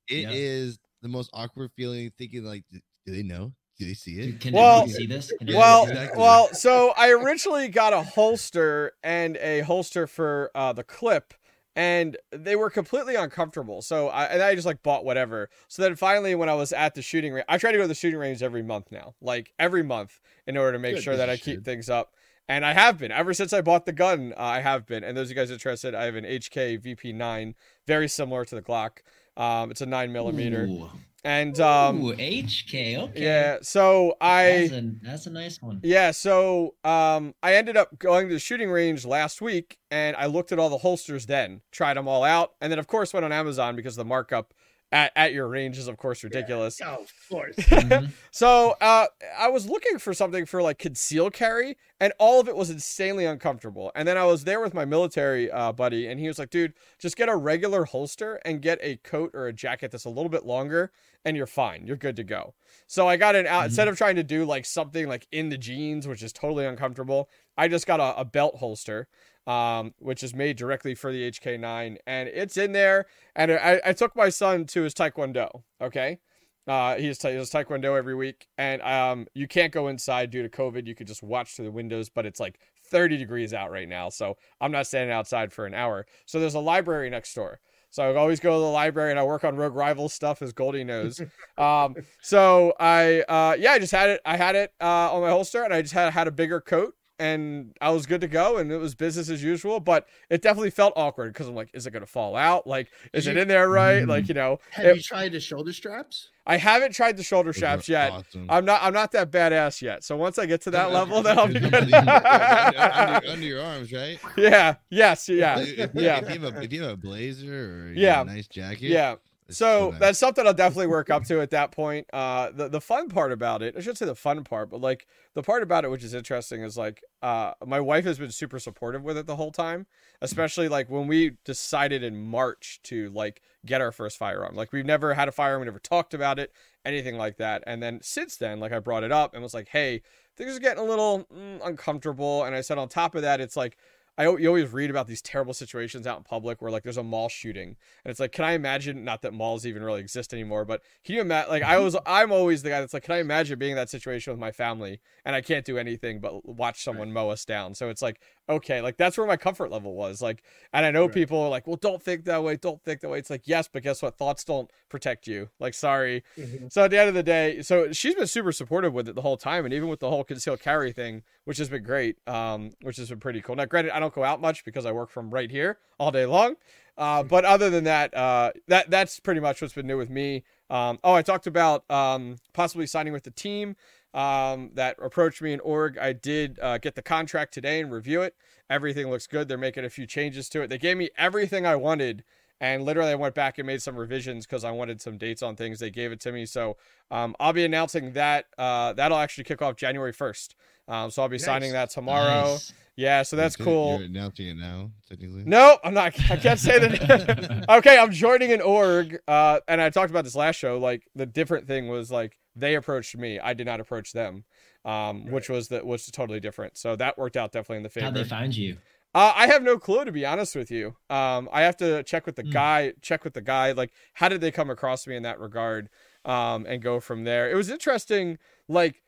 it is Yeah. The most awkward feeling. Thinking like, do do they know? Do they see it? Can Well- everybody see this? Can Well, exactly. well, so I originally got a holster and a holster for uh, the clip, and they were completely uncomfortable. So I and I just like bought whatever. So then finally, when I was at the shooting range, I try to go to the shooting range every month now, like every month, in order to make Good, sure that you I keep should. things up. And I have been ever since I bought the gun. Uh, I have been. And those of you guys interested, I have an HK VP9, very similar to the Glock. Um, it's a nine millimeter, Ooh. and um, Ooh, HK. Okay. yeah. So I. That's a, that's a nice one. Yeah, so um, I ended up going to the shooting range last week, and I looked at all the holsters then, tried them all out, and then of course went on Amazon because the markup at, at your range is of course ridiculous. Oh, of course. Mhm. So uh, I was looking for something for like conceal carry, and all of it was insanely uncomfortable. And then I was there with my military uh, buddy, and he was like, "Dude, just get a regular holster and get a coat or a jacket that's a little bit longer, and you're fine. You're good to go." So I got an out Mhm. instead of trying to do like something like in the jeans, which is totally uncomfortable. I just got a, a belt holster, um, which is made directly for the HK9, and it's in there. And I, I took my son to his taekwondo. Okay. Uh, he, does taekwondo every week, and um, you can't go inside due to COVID. You could just watch through the windows, but it's like 30 degrees out right now, so I'm not standing outside for an hour. So there's a library next door. So I always go to the library and I work on Rogue Rivals stuff, as Goldie knows. um, so I, uh, yeah, I just had it. I had it uh, on my holster, and I just had had a bigger coat, and I was good to go, and it was business as usual. But it definitely felt awkward because I'm like, is it gonna fall out? Like, is it in there right? Mhm. Like, you know, Have It- you tried the shoulder straps? I haven't tried the shoulder Those straps yet. Awesome. I'm not. I'm not that badass yet. So once I get to that level, then I'll be Under, good. under, under your arms, right? yeah. Yes. Yeah. If, if, Yeah. if you have a if you have a blazer or you Yeah. a nice jacket, Yeah. So that's something I'll definitely work up to at that point. Uh, the the fun part about it, I should say the fun part, but like the part about it which is interesting is like uh, my wife has been super supportive with it the whole time, especially like when we decided in March to like get our first firearm. Like we've never had a firearm, we never talked about it, anything like that. And then since then, like I brought it up and was like, hey, things are getting a little mm, uncomfortable. And I said on top of that, it's like. I you always read about these terrible situations out in public where like there's a mall shooting and it's like can I imagine not that malls even really exist anymore but can you imagine like I mm-hmm. was I'm always the guy that's like can I imagine being in that situation with my family and I can't do anything but watch someone mow us down? So it's like okay like that's where my comfort level was like and I know Right. people are like well don't think that way don't think that way. It's like yes but guess what? Thoughts don't protect you. Like sorry. So at the end of the day, so she's been super supportive with it the whole time, and even with the whole concealed carry thing, which has been great, um, which has been pretty cool. Now, granted, I don't go out much because I work from right here all day long, uh, but other than that, uh, that that's pretty much what's been new with me. Um, oh, I talked about um, possibly signing with the team um, that approached me in org. I did uh, get the contract today and review it. Everything looks good. They're making a few changes to it. They gave me everything I wanted and literally I went back and made some revisions because I wanted some dates on things. They gave it to me, so um, I'll be announcing that. Uh, that'll actually kick off January first. Um, so I'll be signing that tomorrow. Nice. Yeah, so that's Okay, cool. You're announcing it now, technically. No, I'm not. I can't say that. okay, I'm joining an org, uh, and I talked about this last show. Like the different thing was like they approached me. I did not approach them, um, which was that was totally different. So that worked out definitely in the favor. How'd they find you? Uh, I have no clue to be honest with you. Um, I have to check with the Hmm. guy. Check with the guy. Like, how did they come across me in that regard? Um, and go from there. It was interesting, like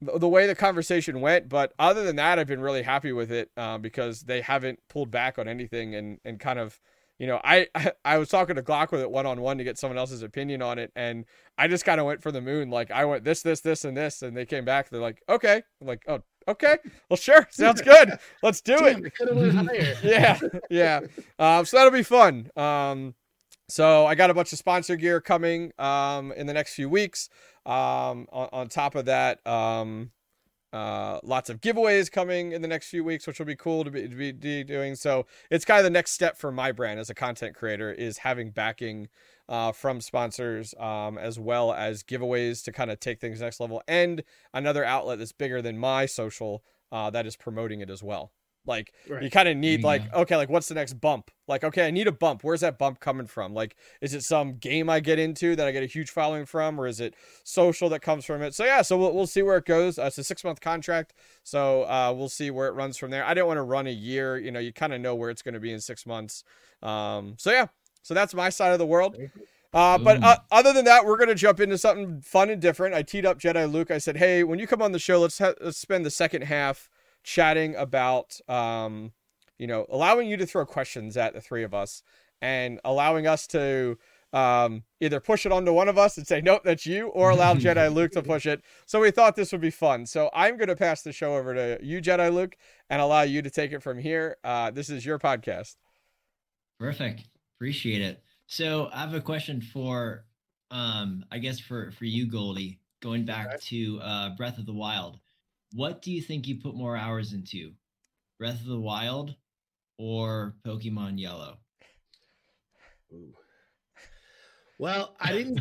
the, the way the conversation went. But other than that, I've been really happy with it uh, because they haven't pulled back on anything and and kind of. You know, I I was talking to Glock with it one on one to get someone else's opinion on it, and I just kind of went for the moon. Like I went this, this, this, and this, and they came back. They're like, okay. I'm like, oh, okay. Well, sure, sounds good. Let's do it Damn, it could have went higher. yeah, yeah. Um, so that'll be fun. Um, so I got a bunch of sponsor gear coming um, in the next few weeks. Um, on, on top of that, um, uh, lots of giveaways coming in the next few weeks, which will be cool to be, to be, doing. So it's kind of the next step for my brand as a content creator is having backing uh, from sponsors um, as well as giveaways to kind of take things next level and another outlet that's bigger than my social uh, that is promoting it as well. Like Right. you kind of need you like okay, like what's the next bump? Like okay, I need a bump. Where's that bump coming from? Like is it some game I get into that I get a huge following from, or is it social that comes from it? So yeah, so we'll we'll see where it goes. Uh, it's a six month contract, so uh, we'll see where it runs from there. I didn't want to run a year. You know, you kind of know where it's going to be in six months. Um, so yeah, so that's my side of the world. Uh, but uh, other than that, we're going to jump into something fun and different. I teed up Jedi Luke. I said, "Hey, when you come on the show, let's ha- let's spend the second half chatting about, um, you know, allowing you to throw questions at the three of us and allowing us to um, either push it onto one of us and say, nope, that's you, or allow Jedi Luke to push it. So we thought this would be fun. So I'm going to pass the show over to you, Jedi Luke, and allow you to take it from here. Uh, this is your podcast. Perfect. Appreciate it. So I have a question for um I guess for for you Goldie, going back Okay. to uh Breath of the Wild. What do you think you put more hours into? Breath of the Wild or Pokemon Yellow? Ooh. Well, I didn't.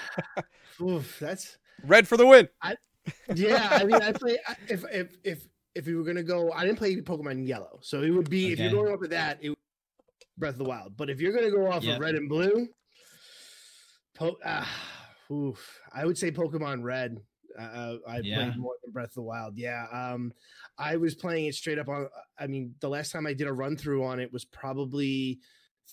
Oof, that's Red for the win. yeah. I mean, I play I- if if if if we were gonna go, I didn't play Pokemon Yellow, so it would be if you're going off of that, it would Breath of the Wild. But if you're gonna go off Yep. of Red and Blue, po- ah, oof, I would say Pokemon Red. Uh, I Yeah. played more than Breath of the Wild. Yeah. Um, I was playing it straight up on. I mean, the last time I did a run through on it was probably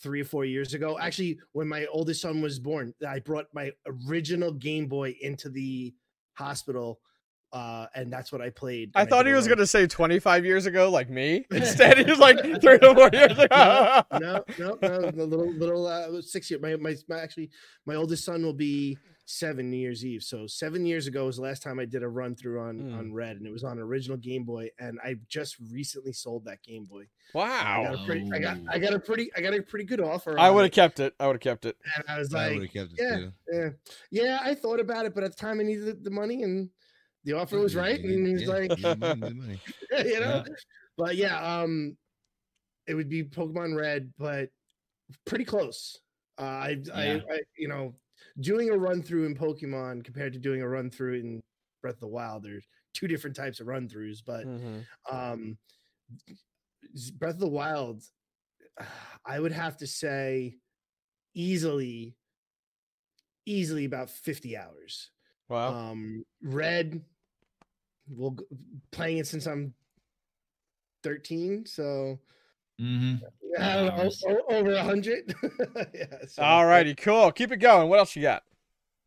three or four years ago. Actually, when my oldest son was born, I brought my original Game Boy into the hospital, uh, and that's what I played. I thought did he was going to say 25 years ago, like me. Instead, he was like three or four years ago. no, no, no, the little little uh, six year. My, my my actually my oldest son will be seven New Year's Eve. So seven years ago was the last time I did a run through on Hmm. on Red, and it was on original Game Boy. And I just recently sold that Game Boy. I Wow. got a pretty, I got. I got a pretty, I got a pretty good offer. I would have kept it. I would have kept it. And I was I like, would have kept it yeah. too. yeah, yeah. I thought about it, but at the time I needed the, the money, and the offer was right. And he was Yeah, like, you money, you money. you know. Yeah. But yeah, um, it would be Pokemon Red, but pretty close. Uh, I, I, I, you know, doing a run through in Pokemon compared to doing a run through in Breath of the Wild, there's two different types of run throughs. But Mhm. um, Breath of the Wild, I would have to say easily, easily about 50 hours. Wow. Um, Red, well, playing it since I'm 13, so hmm I don't know, o- o- over a hundred. yeah. So, All righty, cool. Keep it going. What else you got?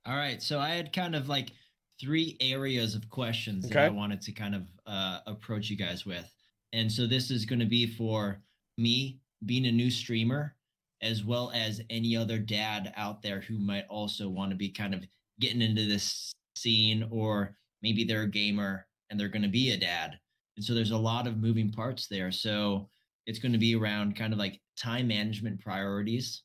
All right. So I had kind of like three areas of questions that I wanted to kind of uh, approach you guys with. And so this is going to be for me being a new streamer, as well as any other dad out there who might also want to be kind of getting into this scene, or maybe they're a gamer and they're going to be a dad. And so there's a lot of moving parts there. So it's going to be around kind of like time management priorities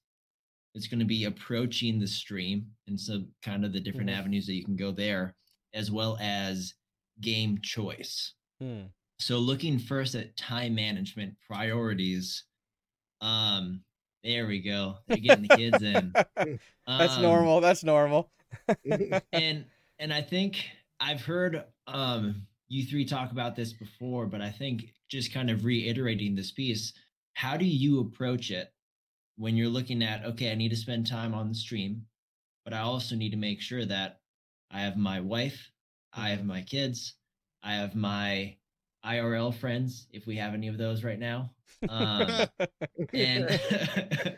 it's going to be approaching the stream and so kind of the different Mhm. avenues that you can go there as well as game choice Hmm. so looking first at time management priorities um there we go they're getting the kids in That's Um, normal. That's normal. and and I think I've heard um you three talk about this before, but I think just kind of reiterating this piece, how do you approach it when you're looking at okay, I need to spend time on the stream, but I also need to make sure that I have my wife, I have my kids, I have my IRL friends, if we have any of those right now. Um, and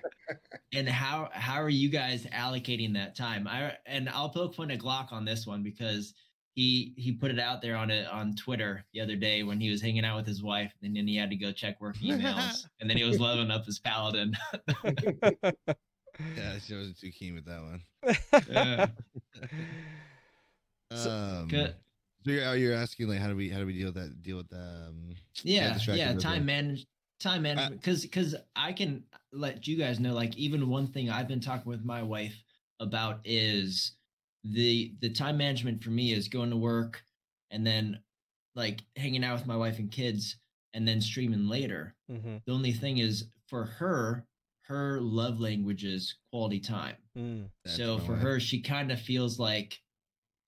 and how how are you guys allocating that time i and i'll poke fun at glock on this one because he he put it out there on it on twitter the other day when he was hanging out with his wife and then he had to go check work emails and then he was leveling up his paladin Yeah, she wasn't too keen with that one. Yeah. Um, Good. so you're, you're asking like how do we how do we deal with that deal with that? Um, yeah yeah time the- manage time management because because i can let you guys know like even one thing i've been talking with my wife about is the the time management for me is going to work and then like hanging out with my wife and kids and then streaming later. Mm-hmm. The only thing is for her, her love language is quality time. Mm. So for her, she kind of feels like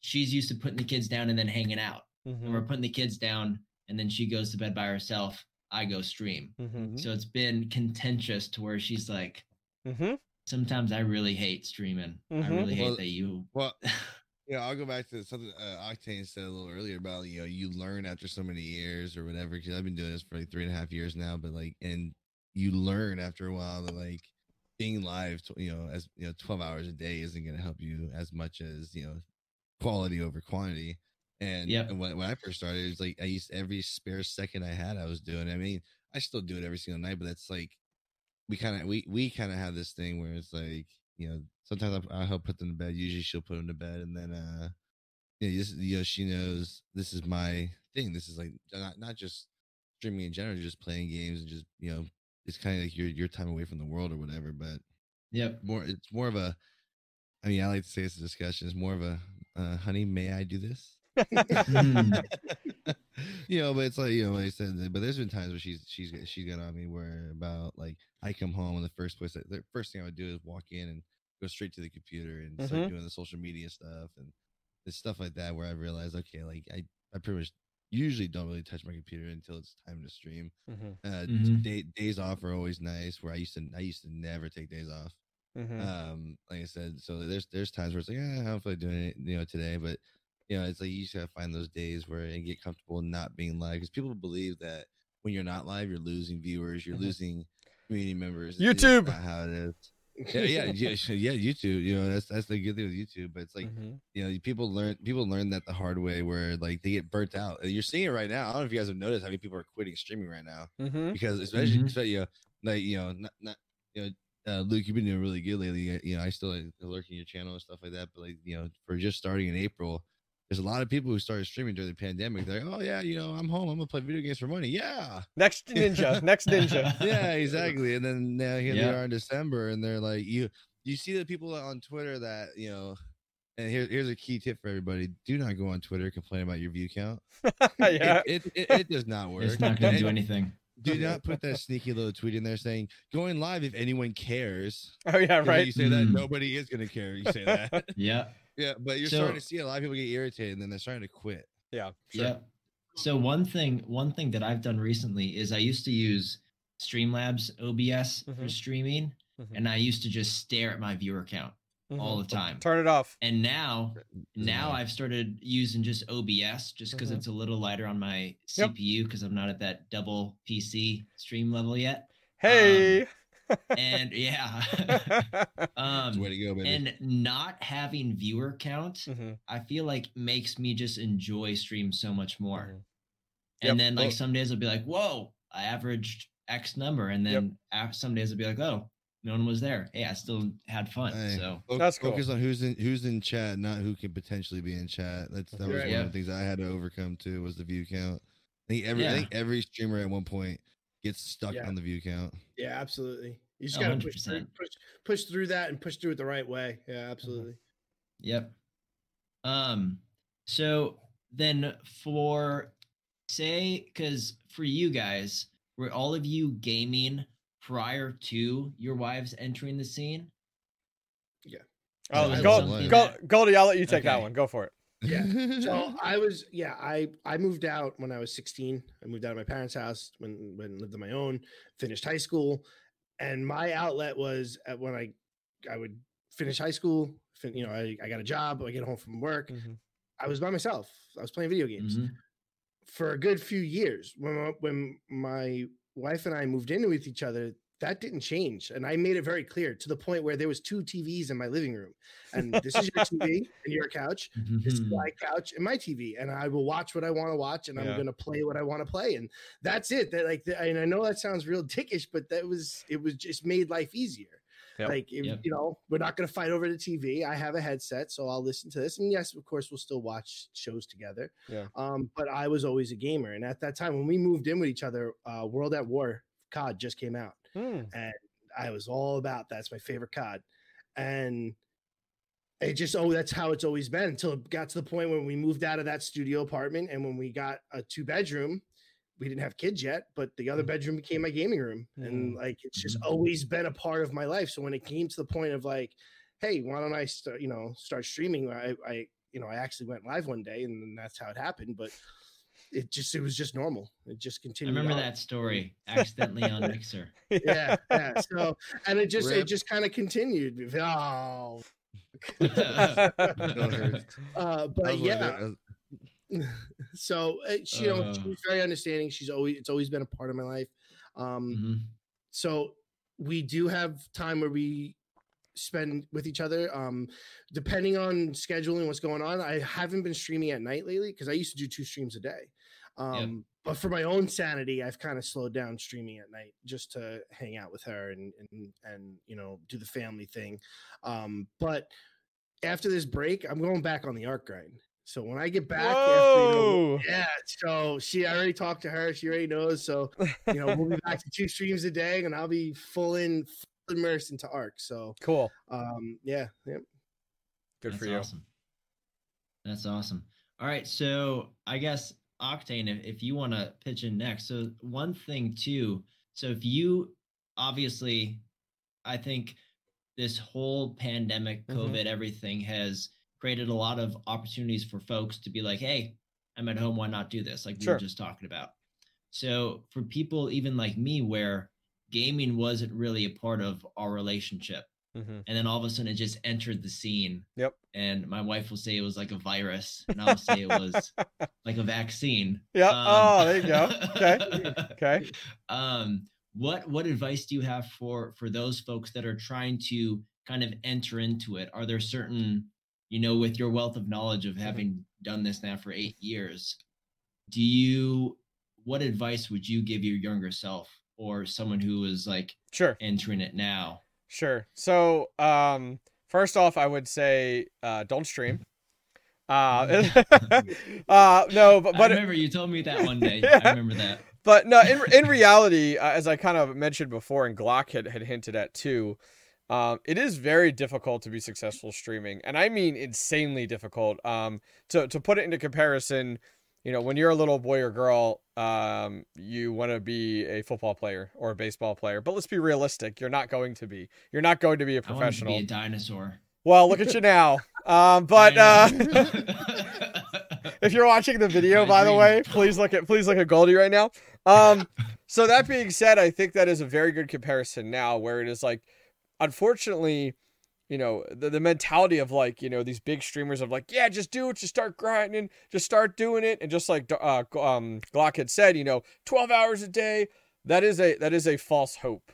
she's used to putting the kids down and then hanging out. Mm-hmm. And we're putting the kids down and then she goes to bed by herself. I go stream. Mm-hmm. So it's been contentious to where she's like, Mm-hmm. Sometimes I really hate streaming. I Mhm. really hate Well- that you. Well, yeah, I'll go back to something uh, Octane said a little earlier about you know you learn after so many years or whatever. Because I've been doing this for like three and a half years now, but like, and you learn after a while that like being live, you know, as you know, twelve hours a day isn't going to help you as much as you know quality over quantity. And, Yep. and when, when I first started, it was like I used every spare second I had, I was doing. it. I mean, I still do it every single night, but that's like we kind of we we kind of have this thing where it's like you know sometimes I, I help put them to bed. Usually she'll put them to bed, and then uh, you know, this, you know she knows this is my thing. This is like not not just streaming in general, just playing games and just you know it's kind of like your your time away from the world or whatever. But yeah, more it's more of a. I mean, I like to say it's a discussion. It's more of a, uh, honey, may I do this? Mm. you know, but it's like you know, like I said, but there's been times where she's she's she's got on me where about like I come home and the first place the first thing I would do is walk in and go straight to the computer and Mhm. start doing the social media stuff and it's stuff like that where I realize okay, like I I pretty much usually don't really touch my computer until it's time to stream. Mm-hmm. Uh, Mhm. day, days off are always nice. Where I used to I used to never take days off Mm-hmm. um like i said so there's there's times where it's like yeah i don't feel like doing it you know today but you know it's like you just gotta find those days where and get comfortable not being live because people believe that when you're not live you're losing viewers you're Mhm. losing community members It's YouTube. not how it is yeah yeah yeah, yeah youtube you know that's that's the good thing with youtube but it's like mm-hmm. you know people learn people learn that the hard way where like they get burnt out you're seeing it right now i don't know if you guys have noticed how many people are quitting streaming right now Mm-hmm. because especially, Mhm. especially you know, like you know, not, not you know, uh, Luke, you've been doing really good lately. You know, I still like, lurking your channel and stuff like that. But like you know, for just starting in April, there's a lot of people who started streaming during the pandemic. They're like, oh yeah, you know, I'm home. I'm gonna play video games for money. Yeah, Next ninja. Next ninja. yeah, exactly. And then now here they are in December, and they're like, you you see the people on Twitter that you know. And here, here's a key tip for everybody: Do not go on Twitter and complain about your view count. yeah. It, it, it, it does not work. it's not going to do anything. do not put that sneaky little tweet in there saying going live if anyone cares. Oh yeah, Right. You say that Mm. nobody is gonna care. You say that. Yeah. Yeah, but you're So- starting to see a lot of people get irritated and then they're starting to quit. Yeah. Sure. Yep. So one thing, one thing that I've done recently is I used to use Streamlabs OBS for Mhm. streaming, Mhm. and I used to just stare at my viewer count all Mhm. the time. Turn it off. And now, now. I've started using just OBS just because Mhm. it's a little lighter on my Yep. CPU because I'm not at that double PC stream level yet. Hey. And yeah, um, way to go, baby. and not having viewer count, Mhm. I feel like makes me just enjoy stream so much more. Mhm. And Yep. then like Well- some days I'll be like, whoa, I averaged X number, and then af- some days I'll be like, oh, no one was there. Hey, I still had fun. Hey, So That's cool. Focus on who's in who's in chat, not who can potentially be in chat. That's that was Right. one Yeah. of the things I had to overcome too was the view count. I think every I think every streamer at one point gets stuck Yeah. on the view count. Yeah, absolutely. You just Oh, gotta push through, 100%. push push through that and push through it the right way. Yeah, absolutely. Yep. Um, so then for say, because for you guys, were all of you gaming prior to your wives entering the scene? Yeah. Oh, I Gold, was Gold, Goldie, I'll let you take that one. Go for it. Yeah. So I was yeah, I I moved out when I was 16. I moved out of my parents' house when when lived on my own, finished high school, and my outlet was at when I I would finish high school, fin- you know, I, I got a job, I get home from work, Mhm. I was by myself. I was playing video games Mhm. for a good few years. When when my wife and I moved in with each other, that didn't change, and I made it very clear to the point where there was two TVs in my living room, and this is your TV and your couch, this is my couch and my TV, and I will watch what I want to watch, and I'm gonna play what I want to play, and that's it. That like, the, and I know that sounds real dickish, but that was it was just made life easier. Yep. Like if, Yep. you know, we're not gonna fight over the TV. I have a headset, so I'll listen to this, and yes, of course, we'll still watch shows together. Yeah. Um, but I was always a gamer, and at that time when we moved in with each other, uh, World at War COD just came out. Hmm. I was all about that's my favorite COD, and it just oh that's how it's always been until it got to the point when we moved out of that studio apartment and when we got a two bedroom we didn't have kids yet but the other bedroom became my gaming room. And like it's just Mhm. always been a part of my life. So when it came to the point of like hey why don't i start you know start streaming? I i you know i actually went live one day and then that's how it happened but it just it was just normal it just I continued remember on that story accidentally on Mixer. yeah, yeah. So and it just it just kind of continued. Oh, uh, but yeah. So uh, she, you know, Uh. she's very understanding. She's always it's always been a part of my life. Um, Mhm. so we do have time where we spend with each other. Um, depending on scheduling, what's going on. I haven't been streaming at night lately because I used to do two streams a day. Um, but for my own sanity, I've kind of slowed down streaming at night just to hang out with her and and and you know do the family thing. Um, but after this break, I'm going back on the art grind. So when I get back, after, you know, yeah. So she, I already talked to her. She already knows. So you know, we'll be back to two streams a day, and I'll be full in, full immersed into ARK. So, Cool. um, yeah, yeah. Good That's for you. Awesome. That's awesome. All right, so I guess Octane, if, if you want to pitch in next, so one thing too. So if you obviously, I think this whole pandemic, Mhm. COVID, everything has created a lot of opportunities for folks to be like, hey, I'm at home, why not do this? Like we were just talking about. So for people even like me, where gaming wasn't really a part of our relationship hmm and then all of a sudden it just entered the scene. Yep. And my wife will say it was like a virus, and I'll say it was like a vaccine. Yeah. Um, oh, there you go. Okay. Okay. Um, what what advice do you have for for those folks that are trying to kind of enter into it? Are there certain, you know, with your wealth of knowledge Mm-hmm. of having done this now for eight years, do you what advice would you give your younger self or someone who is like Sure. entering it now? Sure. So, um, first off, I would say uh, don't stream. Uh, uh, no, but I but remember you told me that one day. Yeah. I remember that. but no, in in reality, uh, as I kind of mentioned before, and Glock had, had hinted at too, um, it is very difficult to be successful streaming, and I mean insanely difficult. Um, to to put it into comparison, you know, when you're a little boy or girl, um, you want to be a football player or a baseball player, but let's be realistic, you're not going to be. You're not going to be a I professional. be a dinosaur. Well, look at you now. Um, but uh, if you're watching the video, by the way, please look at please look at Goldie right now. Um, so that being said, I think that is a very good comparison now, where it is like, unfortunately, you know, the, the mentality of like, you know, these big streamers of like, yeah, just do it, just start grinding, just start doing it, and just like uh, um, Glock had said, you know, twelve hours a day. That is a that is a false hope,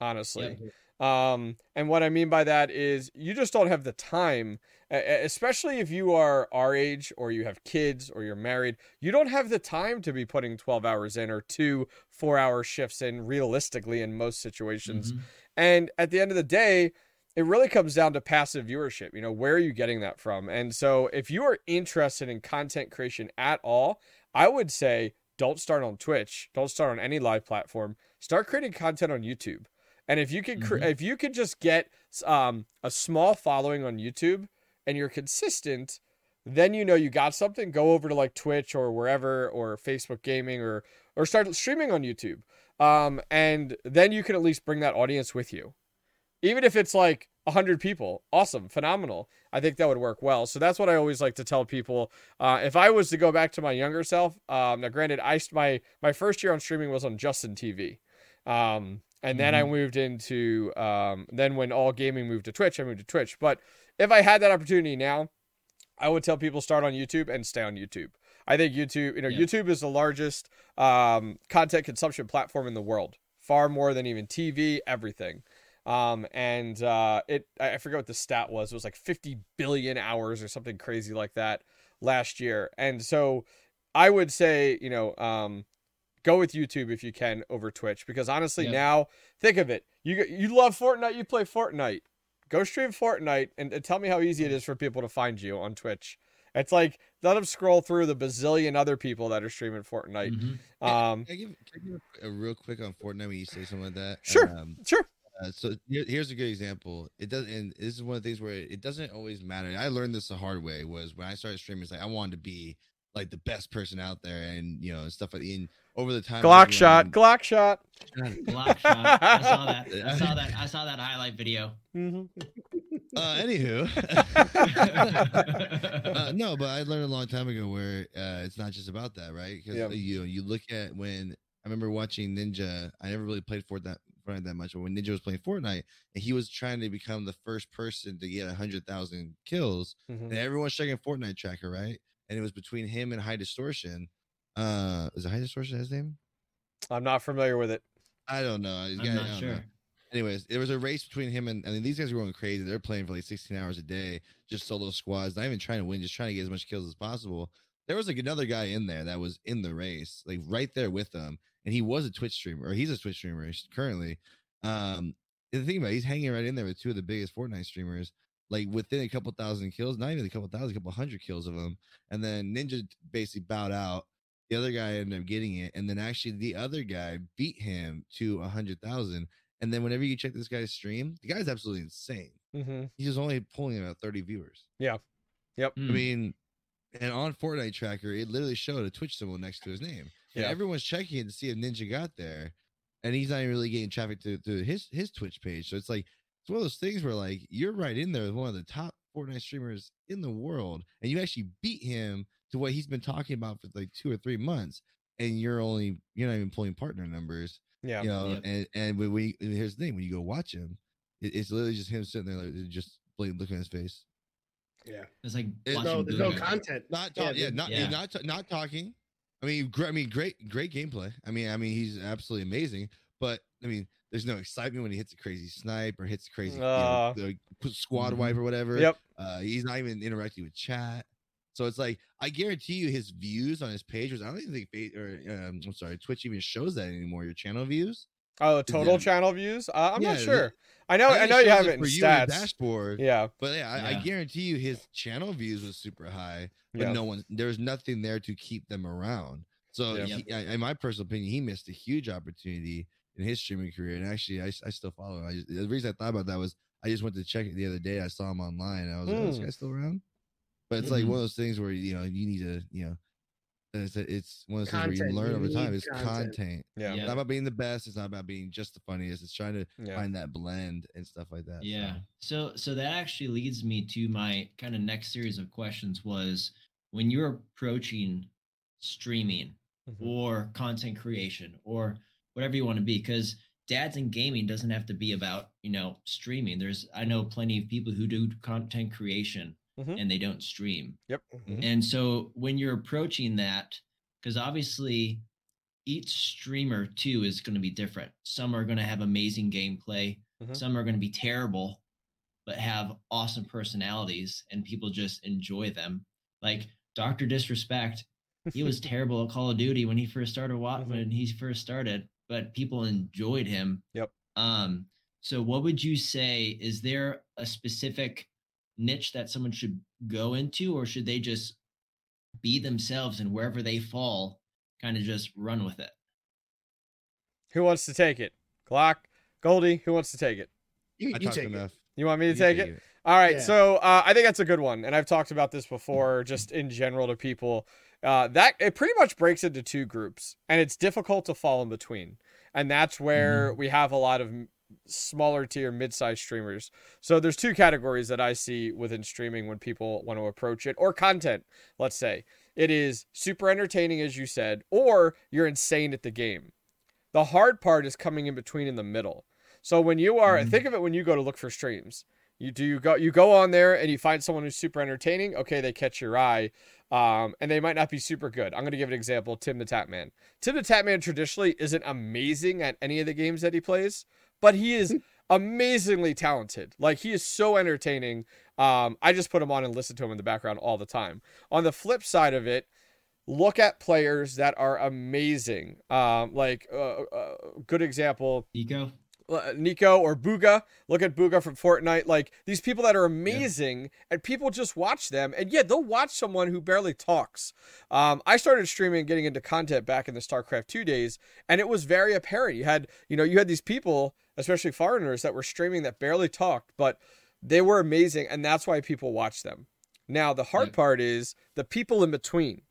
honestly. Um, and what I mean by that is you just don't have the time, especially if you are our age or you have kids or you're married. You don't have the time to be putting 12 hours in or two four hour shifts in realistically in most situations. Mhm. And at the end of the day, it really comes down to passive viewership. You know, where are you getting that from? And so if you are interested in content creation at all, I would say don't start on Twitch, don't start on any live platform. Start creating content on YouTube. And if you could, cre- Mhm. if you could just get um, a small following on YouTube and you're consistent, then you know you got something. Go over to like Twitch or wherever, or Facebook Gaming, or or start streaming on YouTube. Um, and then you can at least bring that audience with you, even if it's like hundred people. Awesome, phenomenal. I think that would work well. So that's what I always like to tell people. Uh, if I was to go back to my younger self, um, now granted, I my my first year on streaming was on Justin TV. Um, and then I moved into um, then when all gaming moved to Twitch, I moved to Twitch. But if I had that opportunity now, I would tell people start on YouTube and stay on YouTube. I think YouTube, you know, Yeah. YouTube is the largest um, content consumption platform in the world, far more than even TV, everything. Um, and uh, it, I I forget what the stat was. It was like 50 billion hours or something crazy like that last year. And so I would say, you know, um, go with YouTube if you can over Twitch because honestly, Yep. now think of it. You you love Fortnite, you play Fortnite. Go stream Fortnite and, and tell me how easy it is for people to find you on Twitch. It's like let them scroll through the bazillion other people that are streaming Fortnite. Mhm. Um, Can I give, can I give a, a real quick on Fortnite when you say something like that? Sure. Um, sure. Uh, so here- here's a good example. It doesn't. And this is one of the things where it doesn't always matter. I learned this the hard way. Was when I started streaming. It's like I wanted to be like the best person out there, and you know, and stuff like. And over the time, Glock shot. learned- Glock shot. Glock shot. I saw that. I saw that. I saw that highlight video. Mhm. Uh, anywho, uh, no, but I learned a long time ago where uh, it's not just about that, right? Because Yeah. you you look at when I remember watching Ninja. I never really played Fortnite, Fortnite that much, but when Ninja was playing Fortnite, and he was trying to become the first person to get a hundred thousand kills, Mhm. and everyone's checking Fortnite tracker, right? And it was between him and High Distortion. Uh, is it High Distortion his name? I'm not familiar with it. I don't know. He's I'm got- I not don't sure. know. Anyways, there was a race between him and I mean these guys were going crazy. They're playing for like 16 hours a day, just solo squads, not even trying to win, just trying to get as much kills as possible. There was like another guy in there that was in the race, like right there with them, and he was a Twitch streamer, or he's a Twitch streamer currently. Um, and the thing about it, he's hanging right in there with two of the biggest Fortnite streamers, like within a couple thousand kills, not even a couple thousand, a couple hundred kills of them. And then Ninja basically bowed out. The other guy ended up getting it, and then actually the other guy beat him to a hundred thousand. And then whenever you check this guy's stream, the guy's absolutely insane. hmm He's just only pulling about 30 viewers. Yeah. Yep. I Mm. mean, and on Fortnite tracker, it literally showed a Twitch symbol next to his name. And everyone's checking it to see if Ninja got there. And he's not even really getting traffic to, to his his Twitch page. So it's like it's one of those things where like you're right in there with one of the top Fortnite streamers in the world, and you actually beat him to what he's been talking about for like two or three months, and you're only you're not even pulling partner numbers Yeah. you know, Yep. and and when we here's the thing when you go watch him, it, it's literally just him sitting there like just like, looking at his face, Yeah. It's like It- No, there's no content. not Yeah, talk, yeah, the- not yeah. not ta- not talking. I mean, great, I mean, great, great gameplay. I mean, I mean, he's absolutely amazing. But I mean, there's no excitement when he hits a crazy snipe or hits a crazy you know, Uh, the squad wipe or whatever. Yep. Uh, he's not even interacting with chat. So it's like I guarantee you his views on his page was I don't even think or um, I'm sorry Twitch even shows that anymore. Your channel views. Oh, total Yeah. channel views? Uh, I'm Yeah, not sure. I know. I, think know you have it in for you stats. dashboard. Yeah. But yeah, I, I guarantee you his channel views was super high, but Yeah. no one there's nothing there to keep them around. So Yeah. he, I- in my personal opinion, he missed a huge opportunity in his streaming career. And actually, I, I still follow him. I just, the reason I thought about that was I just went to check it the other day. I saw him online, and I was like, oh, this Hmm. guy's still around. But it's like Mhm. one of those things where you know you need to you know. It's, it's one of those things where you learn you over time. It's content. content. Yeah. It's Yeah. not about being the best. It's not about being just the funniest. It's trying to Yeah. find that blend and stuff like that. Yeah. So so that actually leads me to my kind of next series of questions was when you're approaching streaming Mhm. or content creation or whatever you want to be because dads in gaming doesn't have to be about you know streaming there's i know plenty of people who do content creation Mhm. and they don't stream Mhm. and so when you're approaching that because obviously each streamer too is going to be different some are going to have amazing gameplay Mhm. some are going to be terrible but have awesome personalities and people just enjoy them like dr disrespect he was terrible at call of duty when he first started wa- Mhm. when he first started but people enjoyed him Yep. um so what would you say is there a specific niche that someone should go into or should they just be themselves and wherever they fall kind of just run with it Who wants to take it? Glock, Goldie. Who wants to take it? You, you talked take it. enough. You want me to You take it? All right, Yeah. so uh, I think that's a good one, and I've talked about this before, just in general to people. Uh, that it pretty much breaks into two groups, and it's difficult to fall in between, and that's where we have a lot of m- smaller tier, mid-sized streamers. So there's two categories that I see within streaming when people want to approach it, or content. Let's say it is super entertaining, as you said, or you're insane at the game. The hard part is coming in between in the middle. So when you are, Mhm. think of it when you go to look for streams. You do you go you go on there and you find someone who's super entertaining. Okay, they catch your eye, um, and they might not be super good. I'm going to give an example. Tim the Tatman. Tim the Tatman traditionally isn't amazing at any of the games that he plays, but he is amazingly talented. Like he is so entertaining. Um, I just put him on and listen to him in the background all the time. On the flip side of it, look at players that are amazing. Um, like uh, uh, good example, Eco? Uh, Nico or Bugha. Look at Bugha from Fortnite. Like these people that are amazing, yeah. and people just watch them. And yeah, they'll watch someone who barely talks. Um, I started streaming, getting into content back in the StarCraft two days, and it was very apparent. You had, you know, you had these people, especially foreigners, that were streaming that barely talked, but they were amazing, and that's why people watch them. Now the hard part is the people in between.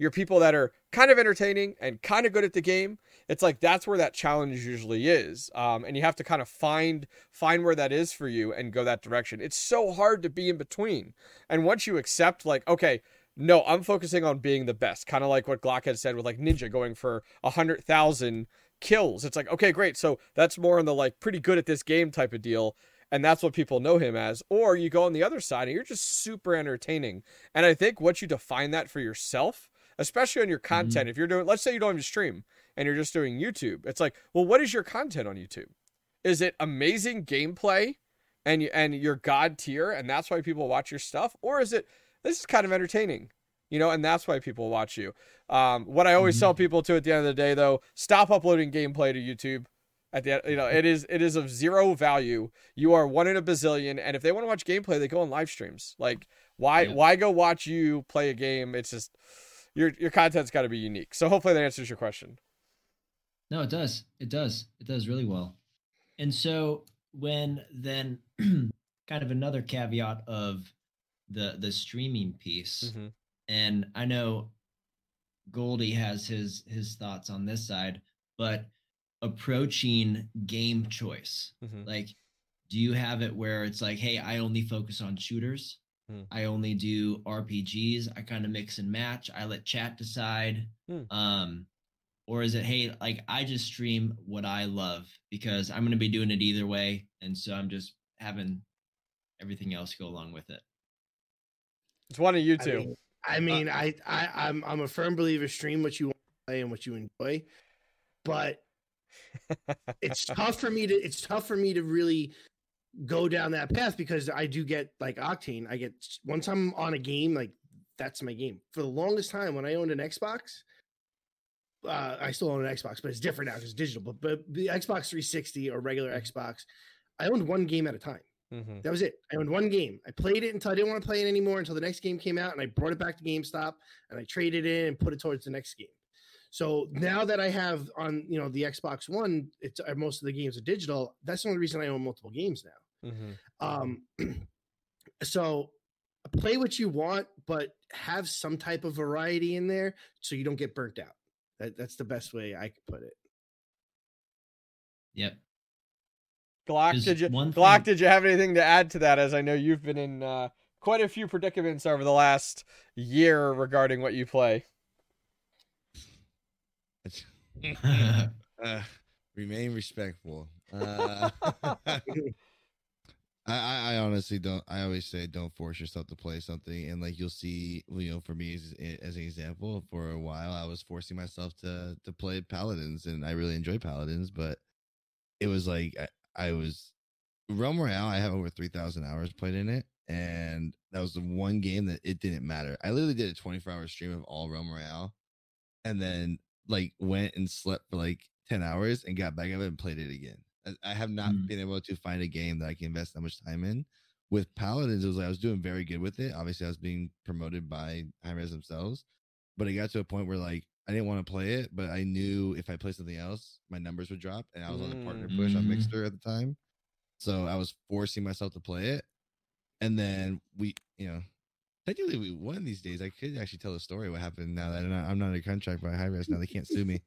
Your people that are kind of entertaining and kind of good at the game. It's like that's where that challenge usually is um, and you have to kind of find find where that is for you and go that direction. It's so hard to be in between and once you accept like okay no i'm focusing on being the best kind of like what glock had said with like ninja going for a hundred thousand kills. It's like okay great so that's more in the like pretty good at this game type of deal and that's what people know him as or you go on the other side and you're just super entertaining. And i think once you define that for yourself especially on your mm-hmm. content mm-hmm. if you're doing let's say you don't even stream and you're just doing YouTube. It's like, well, what is your content on YouTube? Is it amazing gameplay and you, and you're god tier and that's why people watch your stuff or is it this is kind of entertaining? You know, and that's why people watch you. Um, what I always mm-hmm. tell people to at the end of the day though, stop uploading gameplay to YouTube. At the end, you know, it is it is of zero value. You are one in a bazillion, and if they want to watch gameplay, they go on live streams. Like, why yeah. why go watch you play a game? It's just your your content's got to be unique. So hopefully that answers your question. No, it does. It does. It does really well. And so when then kind of another caveat of the the streaming piece, mm-hmm. and I know Goldie has his his thoughts on this side, but approaching game choice, mm-hmm. like do you have it where it's like, hey, I only focus on shooters. Mm. I only do RPGs. I kind of mix and match. I let chat decide. Mm. Um, or is it hey like i just stream what i love because i'm going to be doing it either way and so i'm just having everything else go along with it it's one of you two i mean, I, mean uh, I, I i'm i'm a firm believer stream what you want to play and what you enjoy but it's tough for me to it's tough for me to really go down that path because i do get like octane i get once i'm on a game like that's my game for the longest time when i owned an xbox uh, I still own an Xbox, but it's different now because it's digital. But but the Xbox 360 or regular mm-hmm. Xbox, I owned one game at a time. Mm-hmm. That was it. I owned one game. I played it until I didn't want to play it anymore until the next game came out, and I brought it back to GameStop and I traded it in and put it towards the next game. So now that I have on you know the Xbox One, it's uh, most of the games are digital. That's the only reason I own multiple games now. Mm-hmm. Um, so play what you want, but have some type of variety in there so you don't get burnt out. That that's the best way I could put it. Yep. Glock, did you Glock, thing... did you have anything to add to that? As I know you've been in uh, quite a few predicaments over the last year regarding what you play. uh, remain respectful. Uh, I, I honestly don't. I always say don't force yourself to play something, and like you'll see, you know, for me as, as an example, for a while I was forcing myself to to play paladins, and I really enjoy paladins, but it was like I, I was Realm Royale. I have over three thousand hours played in it, and that was the one game that it didn't matter. I literally did a twenty four hour stream of all Realm Royale, and then like went and slept for like ten hours and got back up and played it again I have not mm. been able to find a game that I can invest that much time in. With Paladins, it was like I was doing very good with it. Obviously, I was being promoted by Hi-Rez themselves, but it got to a point where like I didn't want to play it, but I knew if I played something else, my numbers would drop, and I was mm. on the partner push on mm-hmm. Mixer at the time, so I was forcing myself to play it. And then we, you know, technically we one of these days I could actually tell the story what happened now that I'm not, I'm not in contract by Hi-Rez. now they can't sue me.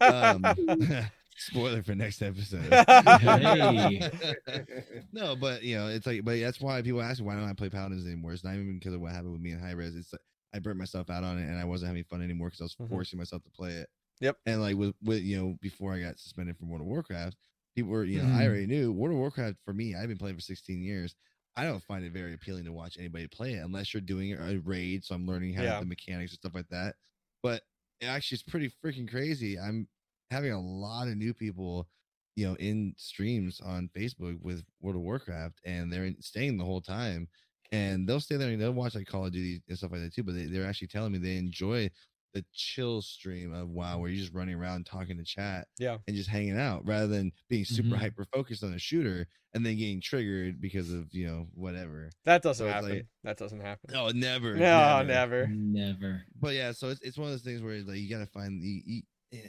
um, Spoiler for next episode. no, but you know, it's like, but that's why people ask me why don't I play Paladins anymore. It's not even because of what happened with me in Hi-Rez. It's like I burnt myself out on it, and I wasn't having fun anymore because I was mm-hmm. forcing myself to play it. Yep. And like with with you know before I got suspended from World of Warcraft, people were you know mm-hmm. I already knew World of Warcraft for me. I've been playing for 16 years. I don't find it very appealing to watch anybody play it unless you're doing a raid. So I'm learning how yeah. the mechanics and stuff like that. But it actually it's pretty freaking crazy. I'm having a lot of new people, you know, in streams on Facebook with World of Warcraft, and they're staying the whole time. And they'll stay there and they'll watch like Call of Duty and stuff like that too. But they, they're actually telling me they enjoy the chill stream of WoW where you're just running around talking to chat Yeah. and just hanging out rather than being super Mhm. hyper focused on a shooter and then getting triggered because of you know whatever. That doesn't So happen. like- that doesn't happen. Oh, never. No, never. Never. But yeah, so it's it's one of those things where like you gotta find the. You,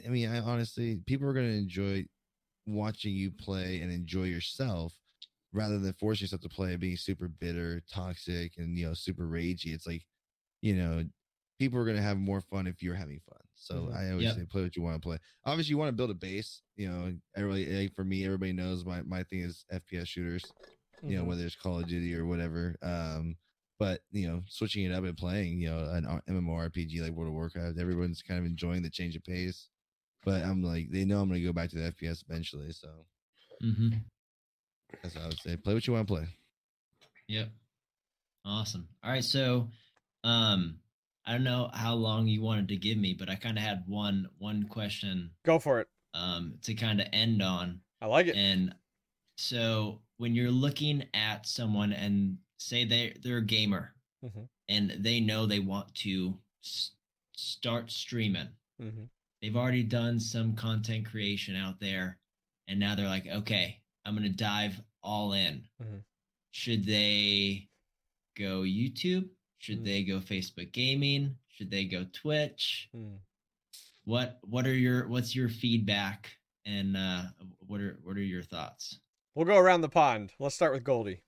I mean, I honestly, people are gonna enjoy watching you play and enjoy yourself rather than forcing yourself to play and being super bitter, toxic, and you know super ragey. It's like, you know, people are gonna have more fun if you're having fun. So Mhm. I always Yep. say play what you want to play. Obviously, you want to build a base. You know, everybody like, for me, everybody knows my my thing is FPS shooters you know Mhm. whether it's call of duty or whatever um but you know switching it up and playing you know an mmorpg like world of warcraft everyone's kind of enjoying the change of pace but i'm like they know i'm gonna go back to the fps eventually so Mm-hmm. that's what i would say play what you want to play Yep. Awesome. All right. So, um, I don't know how long you wanted to give me, but I kind of had one one question Go for it. um to kind of end on. I like it. And so when you're looking at someone and say they they're a gamer Mhm. and they know they want to s- start streaming. hmm They've already done some content creation out there and now they're like, "Okay, I'm going to dive all in." Mhm. Should they go YouTube? Should Mm. they go Facebook gaming? Should they go Twitch? Mm. What what are your what's your feedback and uh what are what are your thoughts? We'll go around the pond. Let's start with Goldie.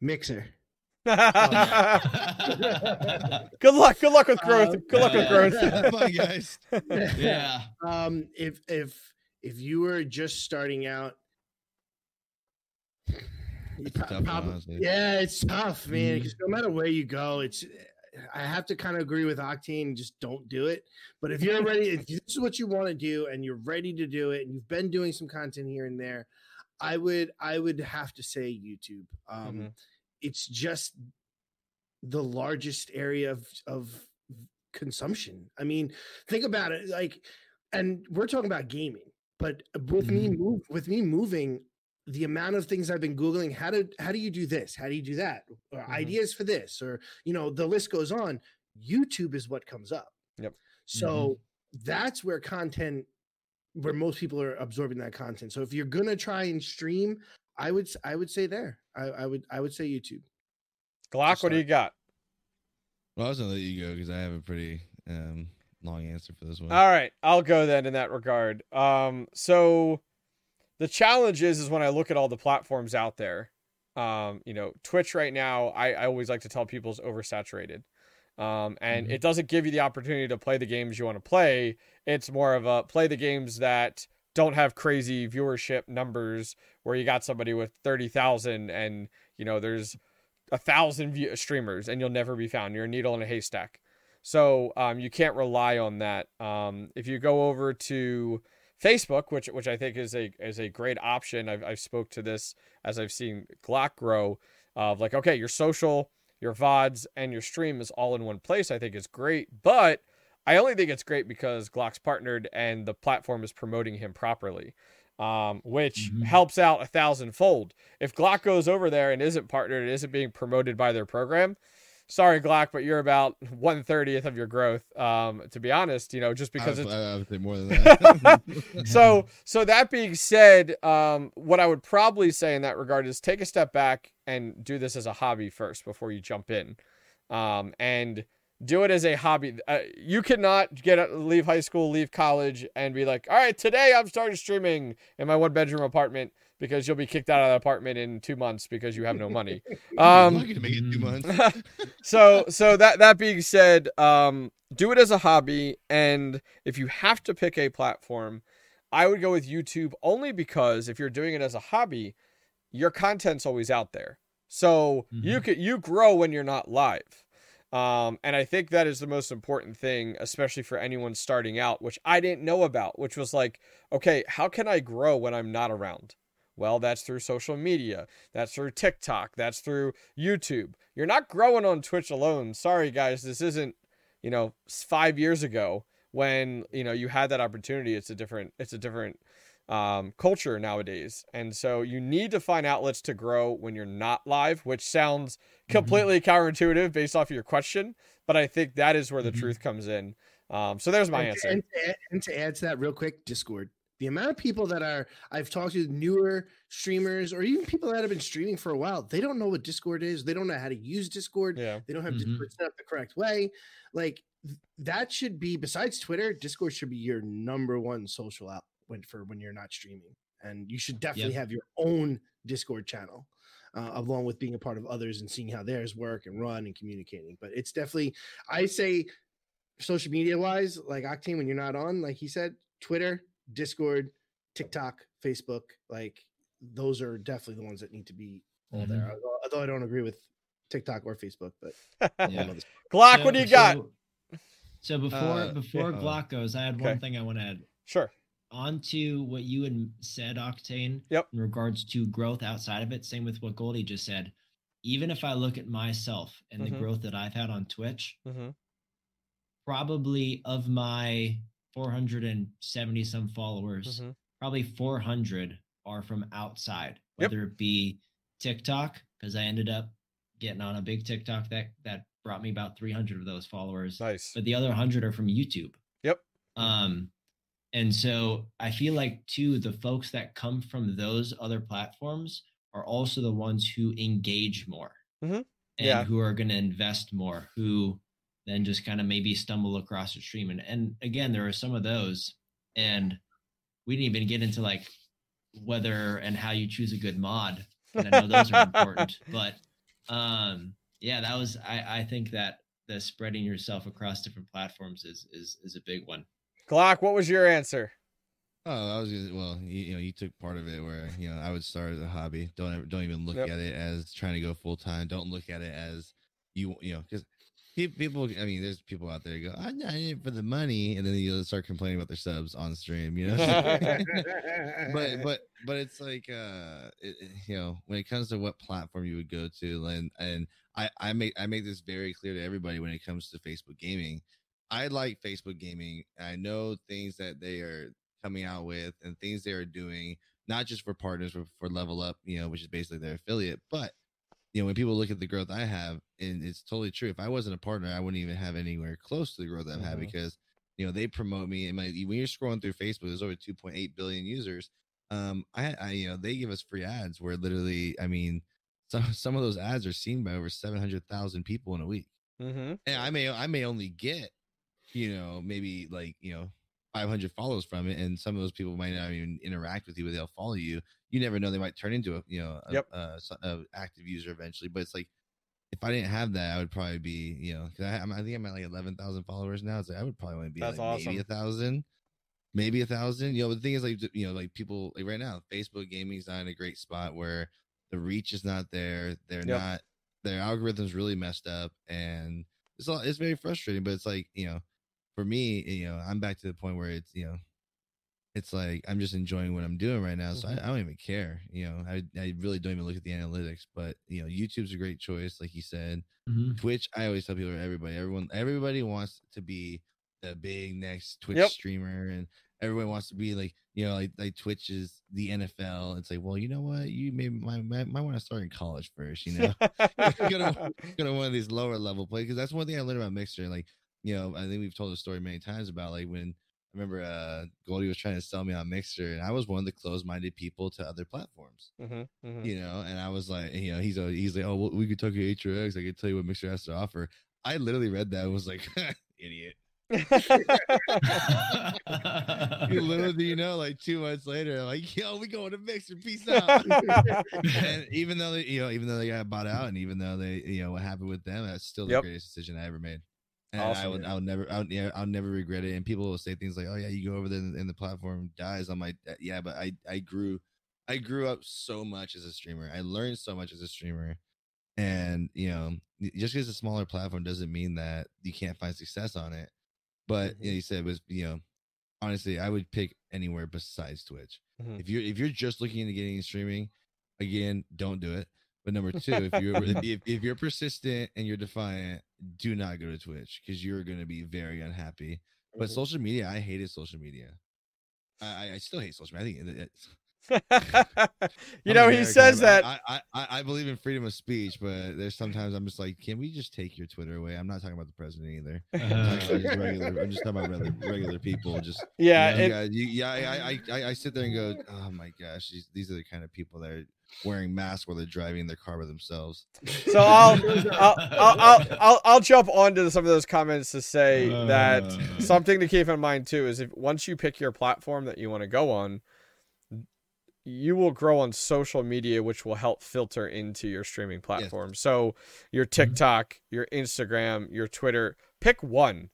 Mixer. good luck. Good luck with growth. Uh, good luck with growth. Bye, guys. yeah. Um, if if if you were just starting out, you It's tough yeah, it's tough, man. Because no matter where you go, it's. I have to kind of agree with Octane. Just don't do it. But if you're ready, if this is what you want to do, and you're ready to do it, and you've been doing some content here and there, I would I would have to say YouTube. Um, Mhm. It's just the largest area of of consumption. I mean, think about it. Like, and we're talking about gaming, but with me move with me moving, the amount of things I've been googling how to how do you do this? How do you do that? Or Mhm. ideas for this, or you know, the list goes on. YouTube is what comes up. Yep. So that's where content, where most people are absorbing that content. So if you're gonna try and stream, I would I would say there. I, I would I would say YouTube. Glock, what do you got? well i was gonna let you go because i have a pretty um long answer for this one All right, I'll go then in that regard. Um, so the challenge is, is when I look at all the platforms out there, um, you know, Twitch right now, I, I always like to tell people is oversaturated. Um, and Mhm. it doesn't give you the opportunity to play the games you want to play. It's more of a play the games that don't have crazy viewership numbers where you got somebody with 30,000 and, you know, there's a thousand view- streamers and you'll never be found. You're a needle in a haystack. So um, you can't rely on that. Um, if you go over to Facebook, which which I think is a is a great option. I've I've spoke to this as I've seen Glock grow. Of like, okay, your social, your VODs, and your stream is all in one place. I think is great, but I only think it's great because Glock's partnered and the platform is promoting him properly, um, which Mhm. helps out a thousandfold. If Glock goes over there and isn't partnered, and isn't being promoted by their program, sorry Glock, but you're about one thirtieth of your growth. Um, to be honest, you know, just because I, it's would- I would say more than that. So so that being said um what i would probably say in that regard is take a step back and do this as a hobby first before you jump in. Um and do it as a hobby. Uh, you cannot get leave high school leave college and be like all right today i'm starting streaming in my one bedroom apartment because you'll be kicked out of the apartment in two months because you have no money i'm um lucky to make it two mm. months so so that that being said um do it as a hobby and if you have to pick a platform i would go with youtube only because if you're doing it as a hobby your content's always out there so you Mhm. could you grow when you're not live um, and I think that is the most important thing, especially for anyone starting out, which I didn't know about, which was like, okay, how can I grow when I'm not around? Well, that's through social media. That's through TikTok. That's through YouTube. You're not growing on Twitch alone. Sorry, guys. This isn't, you know, five years ago when you know you had that opportunity it's a different it's a different um, culture nowadays and so you need to find outlets to grow when you're not live which sounds Mm-hmm. completely counterintuitive based off of your question but i think that is where the Mhm. truth comes in um, so there's my and, answer And to, add, and to add to that, real quick, Discord. The amount of people that are I've talked to newer streamers or even people that have been streaming for a while, they don't know what Discord is. They don't know how to use Discord. yeah They don't have Mhm. Discord set up the correct way. Like th- that should be besides Twitter, Discord should be your number one social out when for when you're not streaming. And you should definitely have your own Discord channel. Uh, along with being a part of others and seeing how theirs work and run and communicating. But it's definitely, I say, social media wise, like Octane, when you're not on, like he said, Twitter, Discord, TikTok, Facebook, like those are definitely the ones that need to be all there. Although, although I don't agree with TikTok or Facebook, but Yeah. glock So- what do you got So, so before Uh, before yeah. Glock goes, I had Okay. one thing I want to add. sure On to what you had said, Octane. Yep. In regards to growth outside of it, same with what Goldie just said. Even if I look at myself and Mhm. the growth that I've had on Twitch, mm-hmm. probably of my 470 some followers, Mm-hmm. probably 400 are from outside, Yep. whether it be TikTok, because I ended up getting on a big TikTok that that brought me about 300 of those followers nice but the other 100 are from YouTube. Yep. Um and so I feel like too the folks that come from those other platforms are also the ones who engage more. Mhm. And Yeah. who are going to invest more, who then just kind of maybe stumble across a stream and and again there are some of those and we didn't even get into like whether and how you choose a good mod. And I know those are important, but um yeah that was i i think that the spreading yourself across different platforms is is is a big one glock what was your answer Oh, I was gonna, well, you, you know, you took part of it where you know I would start as a hobby. Don't ever, don't even look Yep. at it as trying to go full time. Don't look at it as you you know because people. I mean, there's people out there go, I'm not in it for the money, and then you'll start complaining about their subs on stream. You know, but but but it's like uh it- you know when it comes to what platform you would go to and and i i make i make this very clear to everybody when it comes to facebook gaming i like facebook gaming i know things that they are coming out with and things they are doing not just for partners but for level up you know which is basically their affiliate but you know when people look at the growth i have and it's totally true if i wasn't a partner i wouldn't even have anywhere close to the growth i've had Mhm. because you know they promote me and my when you're scrolling through facebook there's over 2.8 billion users um I, I you know they give us free ads where literally i mean some some of those ads are seen by over 700,000 people in a week mm-hmm. and i may i may only get you know maybe like you know 500 follows from it and some of those people might not even interact with you but they'll follow you you never know they might turn into a you know a, Yep. a, a active user eventually but it's like if I didn't have that, I would probably be, you know, because I, I'm- I think I'm at like 11,000 followers now. So I would probably only be That's like maybe a thousand, maybe a thousand. You know, the thing is, like, you know, like people like right now, Facebook gaming's not in a great spot where the reach is not there. They're Yep. not, their algorithms really messed up, and it's all, it's very frustrating. But it's like, you know, for me, you know, I'm back to the point where it's, you know, it's like I'm just enjoying what I'm doing right now. So Mhm. I, I don't even care. You know, I I really don't even look at the analytics. But you know, YouTube's a great choice, like you said. Mhm. Twitch, I always tell people, everybody, everyone, everybody wants to be the big next Twitch Yep. streamer, and everyone wants to be like, you know, like like Twitch is the NFL. It's like, well, you know what, you maybe might might, might want to start in college first. You know, go to go to one of these lower level plays because that's one thing I learned about Mixer. Like, you know, I think we've told the story many times about like when I remember uh Goldie was trying to sell me on Mixer, and I was one of the closed minded people to other platforms Mhm, mhm. you know, and I was like, you know, he's a, he's like, oh, well, we could talk to HRX. I could tell you what Mixer has to offer. I literally read that and was like, idiot. You little do you know, like two months later, like, yo, we going to Mixer, peace out. and even though they, you know, even though they got bought out, and even though they, you know, what happened with them, that's still the Yep. greatest decision I ever made. And I Awesome, would, dude. I'll never, I'll, yeah, I'll never regret it. And people will say things like, "Oh yeah, you go over there and, and the platform dies." I'm like, "Uh, yeah, but I, I grew, I grew up so much as a streamer. I learned so much as a streamer, and you know, just because a smaller platform doesn't mean that you can't find success on it. But you, know, you said it was, you know, honestly, I would pick anywhere besides Twitch. Mhm. If you're if you're just looking into getting into streaming, again, don't do it. But number two, if you're if, if you're persistent and you're defiant, do not go to Twitch because you're going to be very unhappy. But Mhm. social media, I hated social media. I, I- I still hate social media. I think it's, you I'm know, he says that. I, I, I, believe in freedom of speech, but there's sometimes I'm just like, can we just take your Twitter away? I'm not talking about the president either. I'm, just regular, I'm just talking about regular, regular people. Just yeah, you it- you, yeah, I, I, I, sit there and go, oh my gosh, these, these are the kind of people that are wearing masks while they're driving their car by themselves. so I'll, I'll, I'll, I'll, I'll, I'll jump onto some of those comments to say that Uh. something to keep in mind too is if once you pick your platform that you want to go on, you will grow on social media, which will help filter into your streaming platform. So your mm-hmm. TikTok, your Instagram, your Twitter, pick one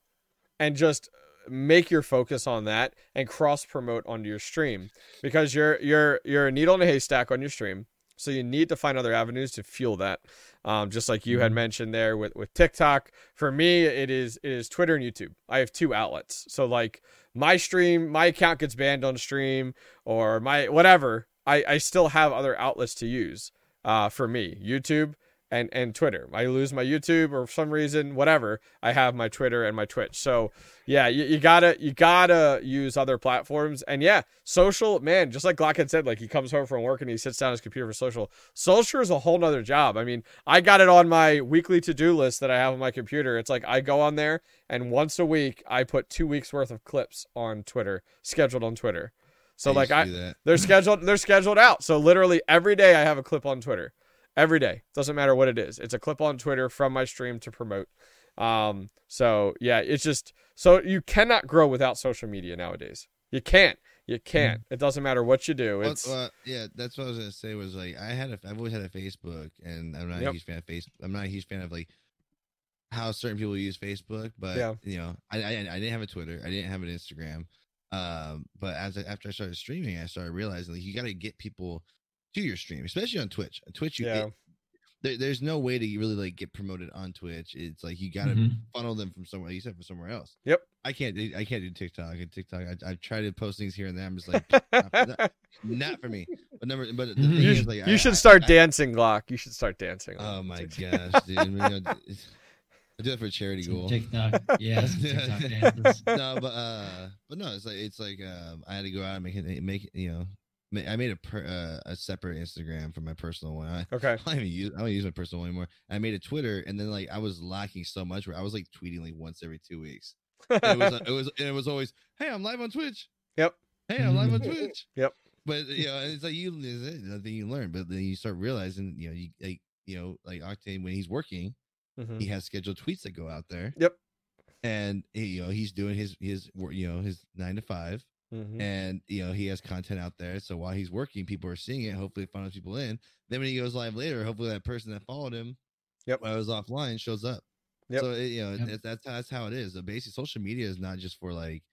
and just make your focus on that and cross promote onto your stream because you're you're you're a needle in a haystack on your stream. So you need to find other avenues to fuel that um, just like you had Mhm. mentioned there with with tiktok. For me it is it is twitter and youtube. I have two outlets. So like my stream my account gets banned on stream or my whatever i i still have other outlets to use uh, for me. Youtube and and twitter. I lose my youtube or for some reason whatever i have my twitter and my twitch. So yeah you, you gotta you gotta use other platforms. And yeah social man just like glock had said like he comes home from work and he sits down his computer for social. Social is a whole nother job. I mean i got it on my weekly to-do list that i have on my computer. It's like i go on there and once a week i put two weeks worth of clips on twitter scheduled on twitter. So like i they're scheduled they're scheduled out. So literally every day i have a clip on twitter every day doesn't matter what it is it's a clip on twitter from my stream to promote um so yeah it's just so you cannot grow without social media nowadays you can't you can't it doesn't matter what you do Well, it's well, yeah, that's what I was gonna say. Was like I had a, I've always had a Facebook, and I'm not Yep. a huge fan of Facebook. I'm not a huge fan of like how certain people use Facebook, but Yeah. you know, I, I I didn't have a Twitter, I didn't have an Instagram, um, but as I, after I started streaming, I started realizing like you got to get people to your stream, especially on Twitch. On Twitch, you Yeah. it- there, there's no way to really like get promoted on Twitch. It's like you got to Mhm. funnel them from somewhere. You said from somewhere else. Yep. I can't. do I can't do TikTok. And TikTok. I, I've tried to post things here and there. I'm just like, not, not- not for me. But number. But the thing you, is, like, you I- should I- start I- dancing glock you should start dancing Oh my TikTok. gosh, dude! I, mean, you know, I do it for a charity Some goal. TikTok, yeah, TikTok no, but uh, but no, it's like it's like um, I had to go out and make it make it, you know. I made a per, uh, a separate Instagram for my personal one. I, okay I don't even use I don't use my personal one anymore. I made a Twitter, and then like I was lacking so much where I was like tweeting like once every two weeks. It was it was it was always, hey, I'm live on Twitch. Yep. Hey, I'm live on Twitch. Yep. But you know, it's like you it's nothing you learn, but then you start realizing, you know, you like you know, like Octane when he's working, Mhm. he has scheduled tweets that go out there. Yep. And you know, he's doing his his you know his nine to 5 Mhm. and you know he has content out there. So while he's working, people are seeing it. Hopefully, it funnels people in. Then when he goes live later, hopefully that person that followed him, Yep. while I was offline, shows up. Yep. So it, you know Yep. that's that's that's how it is. So basically, social media is not just for like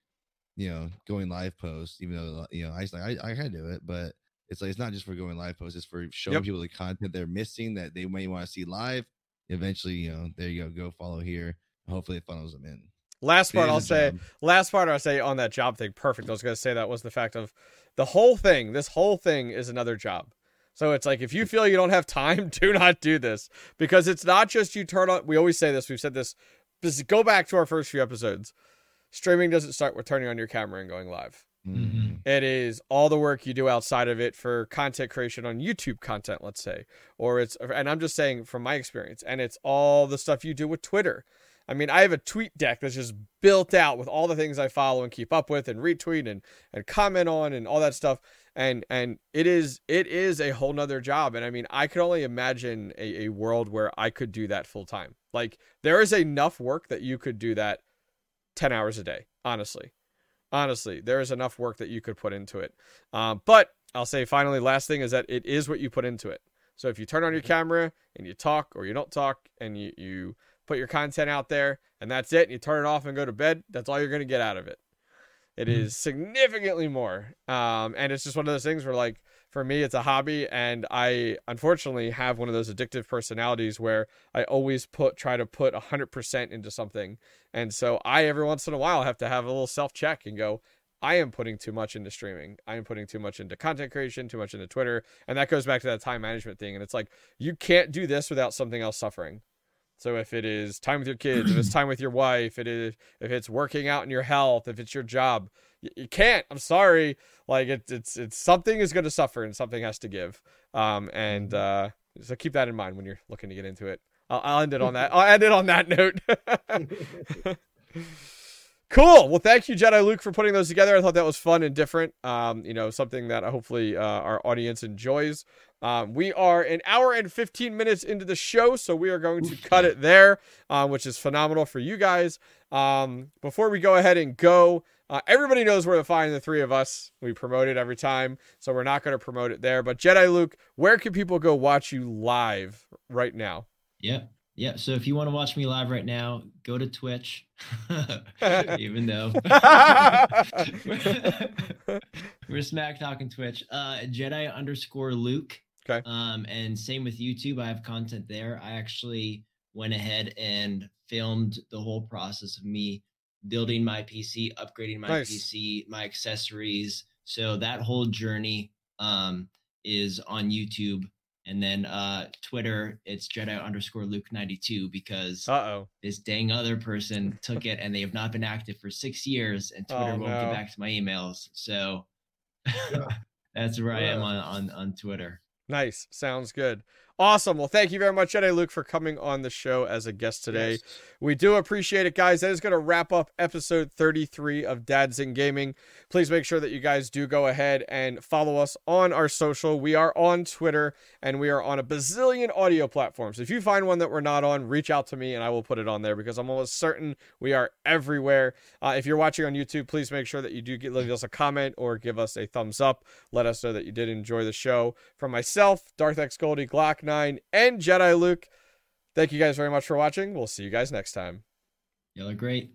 you know going live posts. Even though you know I like I I can do it, but it's like it's not just for going live posts. It's for showing Yep. people the content they're missing that they may want to see live. Eventually, you know, there you go, go follow here. Hopefully, it funnels them in. Last part i'll say job. last part I'll say on that job thing, perfect. I was gonna say that was the fact of the whole thing. This whole thing is another job. So it's like if you feel you don't have time, do not do this because it's not just you turn on. We always say this. We've said this. Just go back to our first few episodes. Streaming doesn't start with turning on your camera and going live. Mhm. It is all the work you do outside of it for content creation on YouTube content, let's say, or it's and I'm just saying from my experience, and it's all the stuff you do with Twitter. I mean, I have a tweet deck that's just built out with all the things I follow and keep up with and retweet and and comment on and all that stuff. And and it is it is a whole nother job. And I mean, I could only imagine a, a world where I could do that full time. Like there is enough work that you could do that ten hours a day, honestly honestly there is enough work that you could put into it um, but i'll say finally last thing is that it is what you put into it so if you turn on your camera and you talk or you don't talk and you, you put your content out there and that's it and you turn it off and go to bed that's all you're going to get out of it It Mhm. is significantly more um, and it's just one of those things where like for me it's a hobby and i unfortunately have one of those addictive personalities where i always put try to put 100% into something and so I every once in a while have to have a little self check and go, I am putting too much into streaming. I am putting too much into content creation, too much into Twitter. And that goes back to that time management thing. And it's like, you can't do this without something else suffering. So if it is time with your kids, if it's time with your wife, it is if it's working out in your health, if it's your job, you, you can't. I'm sorry. Like it's it's it's something is going to suffer and something has to give. Um, and uh, so keep that in mind when you're looking to get into it. I'll, I'll end it on that. I'll end it on that note. cool. Well, thank you, Jedi Luke, for putting those together. I thought that was fun and different. Um, you know, something that hopefully uh, our audience enjoys. Um, we are an hour and 15 minutes into the show, so we are going to cut it there, uh, which is phenomenal for you guys. Um, before we go ahead and go, uh, everybody knows where to find the three of us. We promote it every time, so we're not going to promote it there. But Jedi Luke, where can people go watch you live right now? Yep. Yeah, so if you want to watch me live right now, go to Twitch. Even though we're smack talking Twitch. Uh Jedi underscore Luke. Okay. Um, and same with YouTube. I have content there. I actually went ahead and filmed the whole process of me building my PC, upgrading my Nice. PC, my accessories. So that whole journey um is on YouTube. And then uh Twitter, it's Jedi underscore Luke 92 because Uh oh. this dang other person took it and they have not been active for six years and Twitter Oh, won't no. get back to my emails. So Yeah. that's where I am on, on, on Twitter. Nice. Sounds good. Awesome. Well, thank you very much, Jedi Luke, for coming on the show as a guest today. Yes. We do appreciate it, guys. That is going to wrap up episode 33 of Dads in Gaming. Please make sure that you guys do go ahead and follow us on our social. We are on Twitter and we are on a bazillion audio platforms. If you find one that we're not on, reach out to me and I will put it on there because I'm almost certain we are everywhere. Uh, if you're watching on YouTube, please make sure that you do get, leave us a comment or give us a thumbs up. Let us know that you did enjoy the show. From myself, Darth X Goldie, Glock 9, and Jedi Luke, thank you guys very much for watching. We'll see you guys next time. Y'all are great.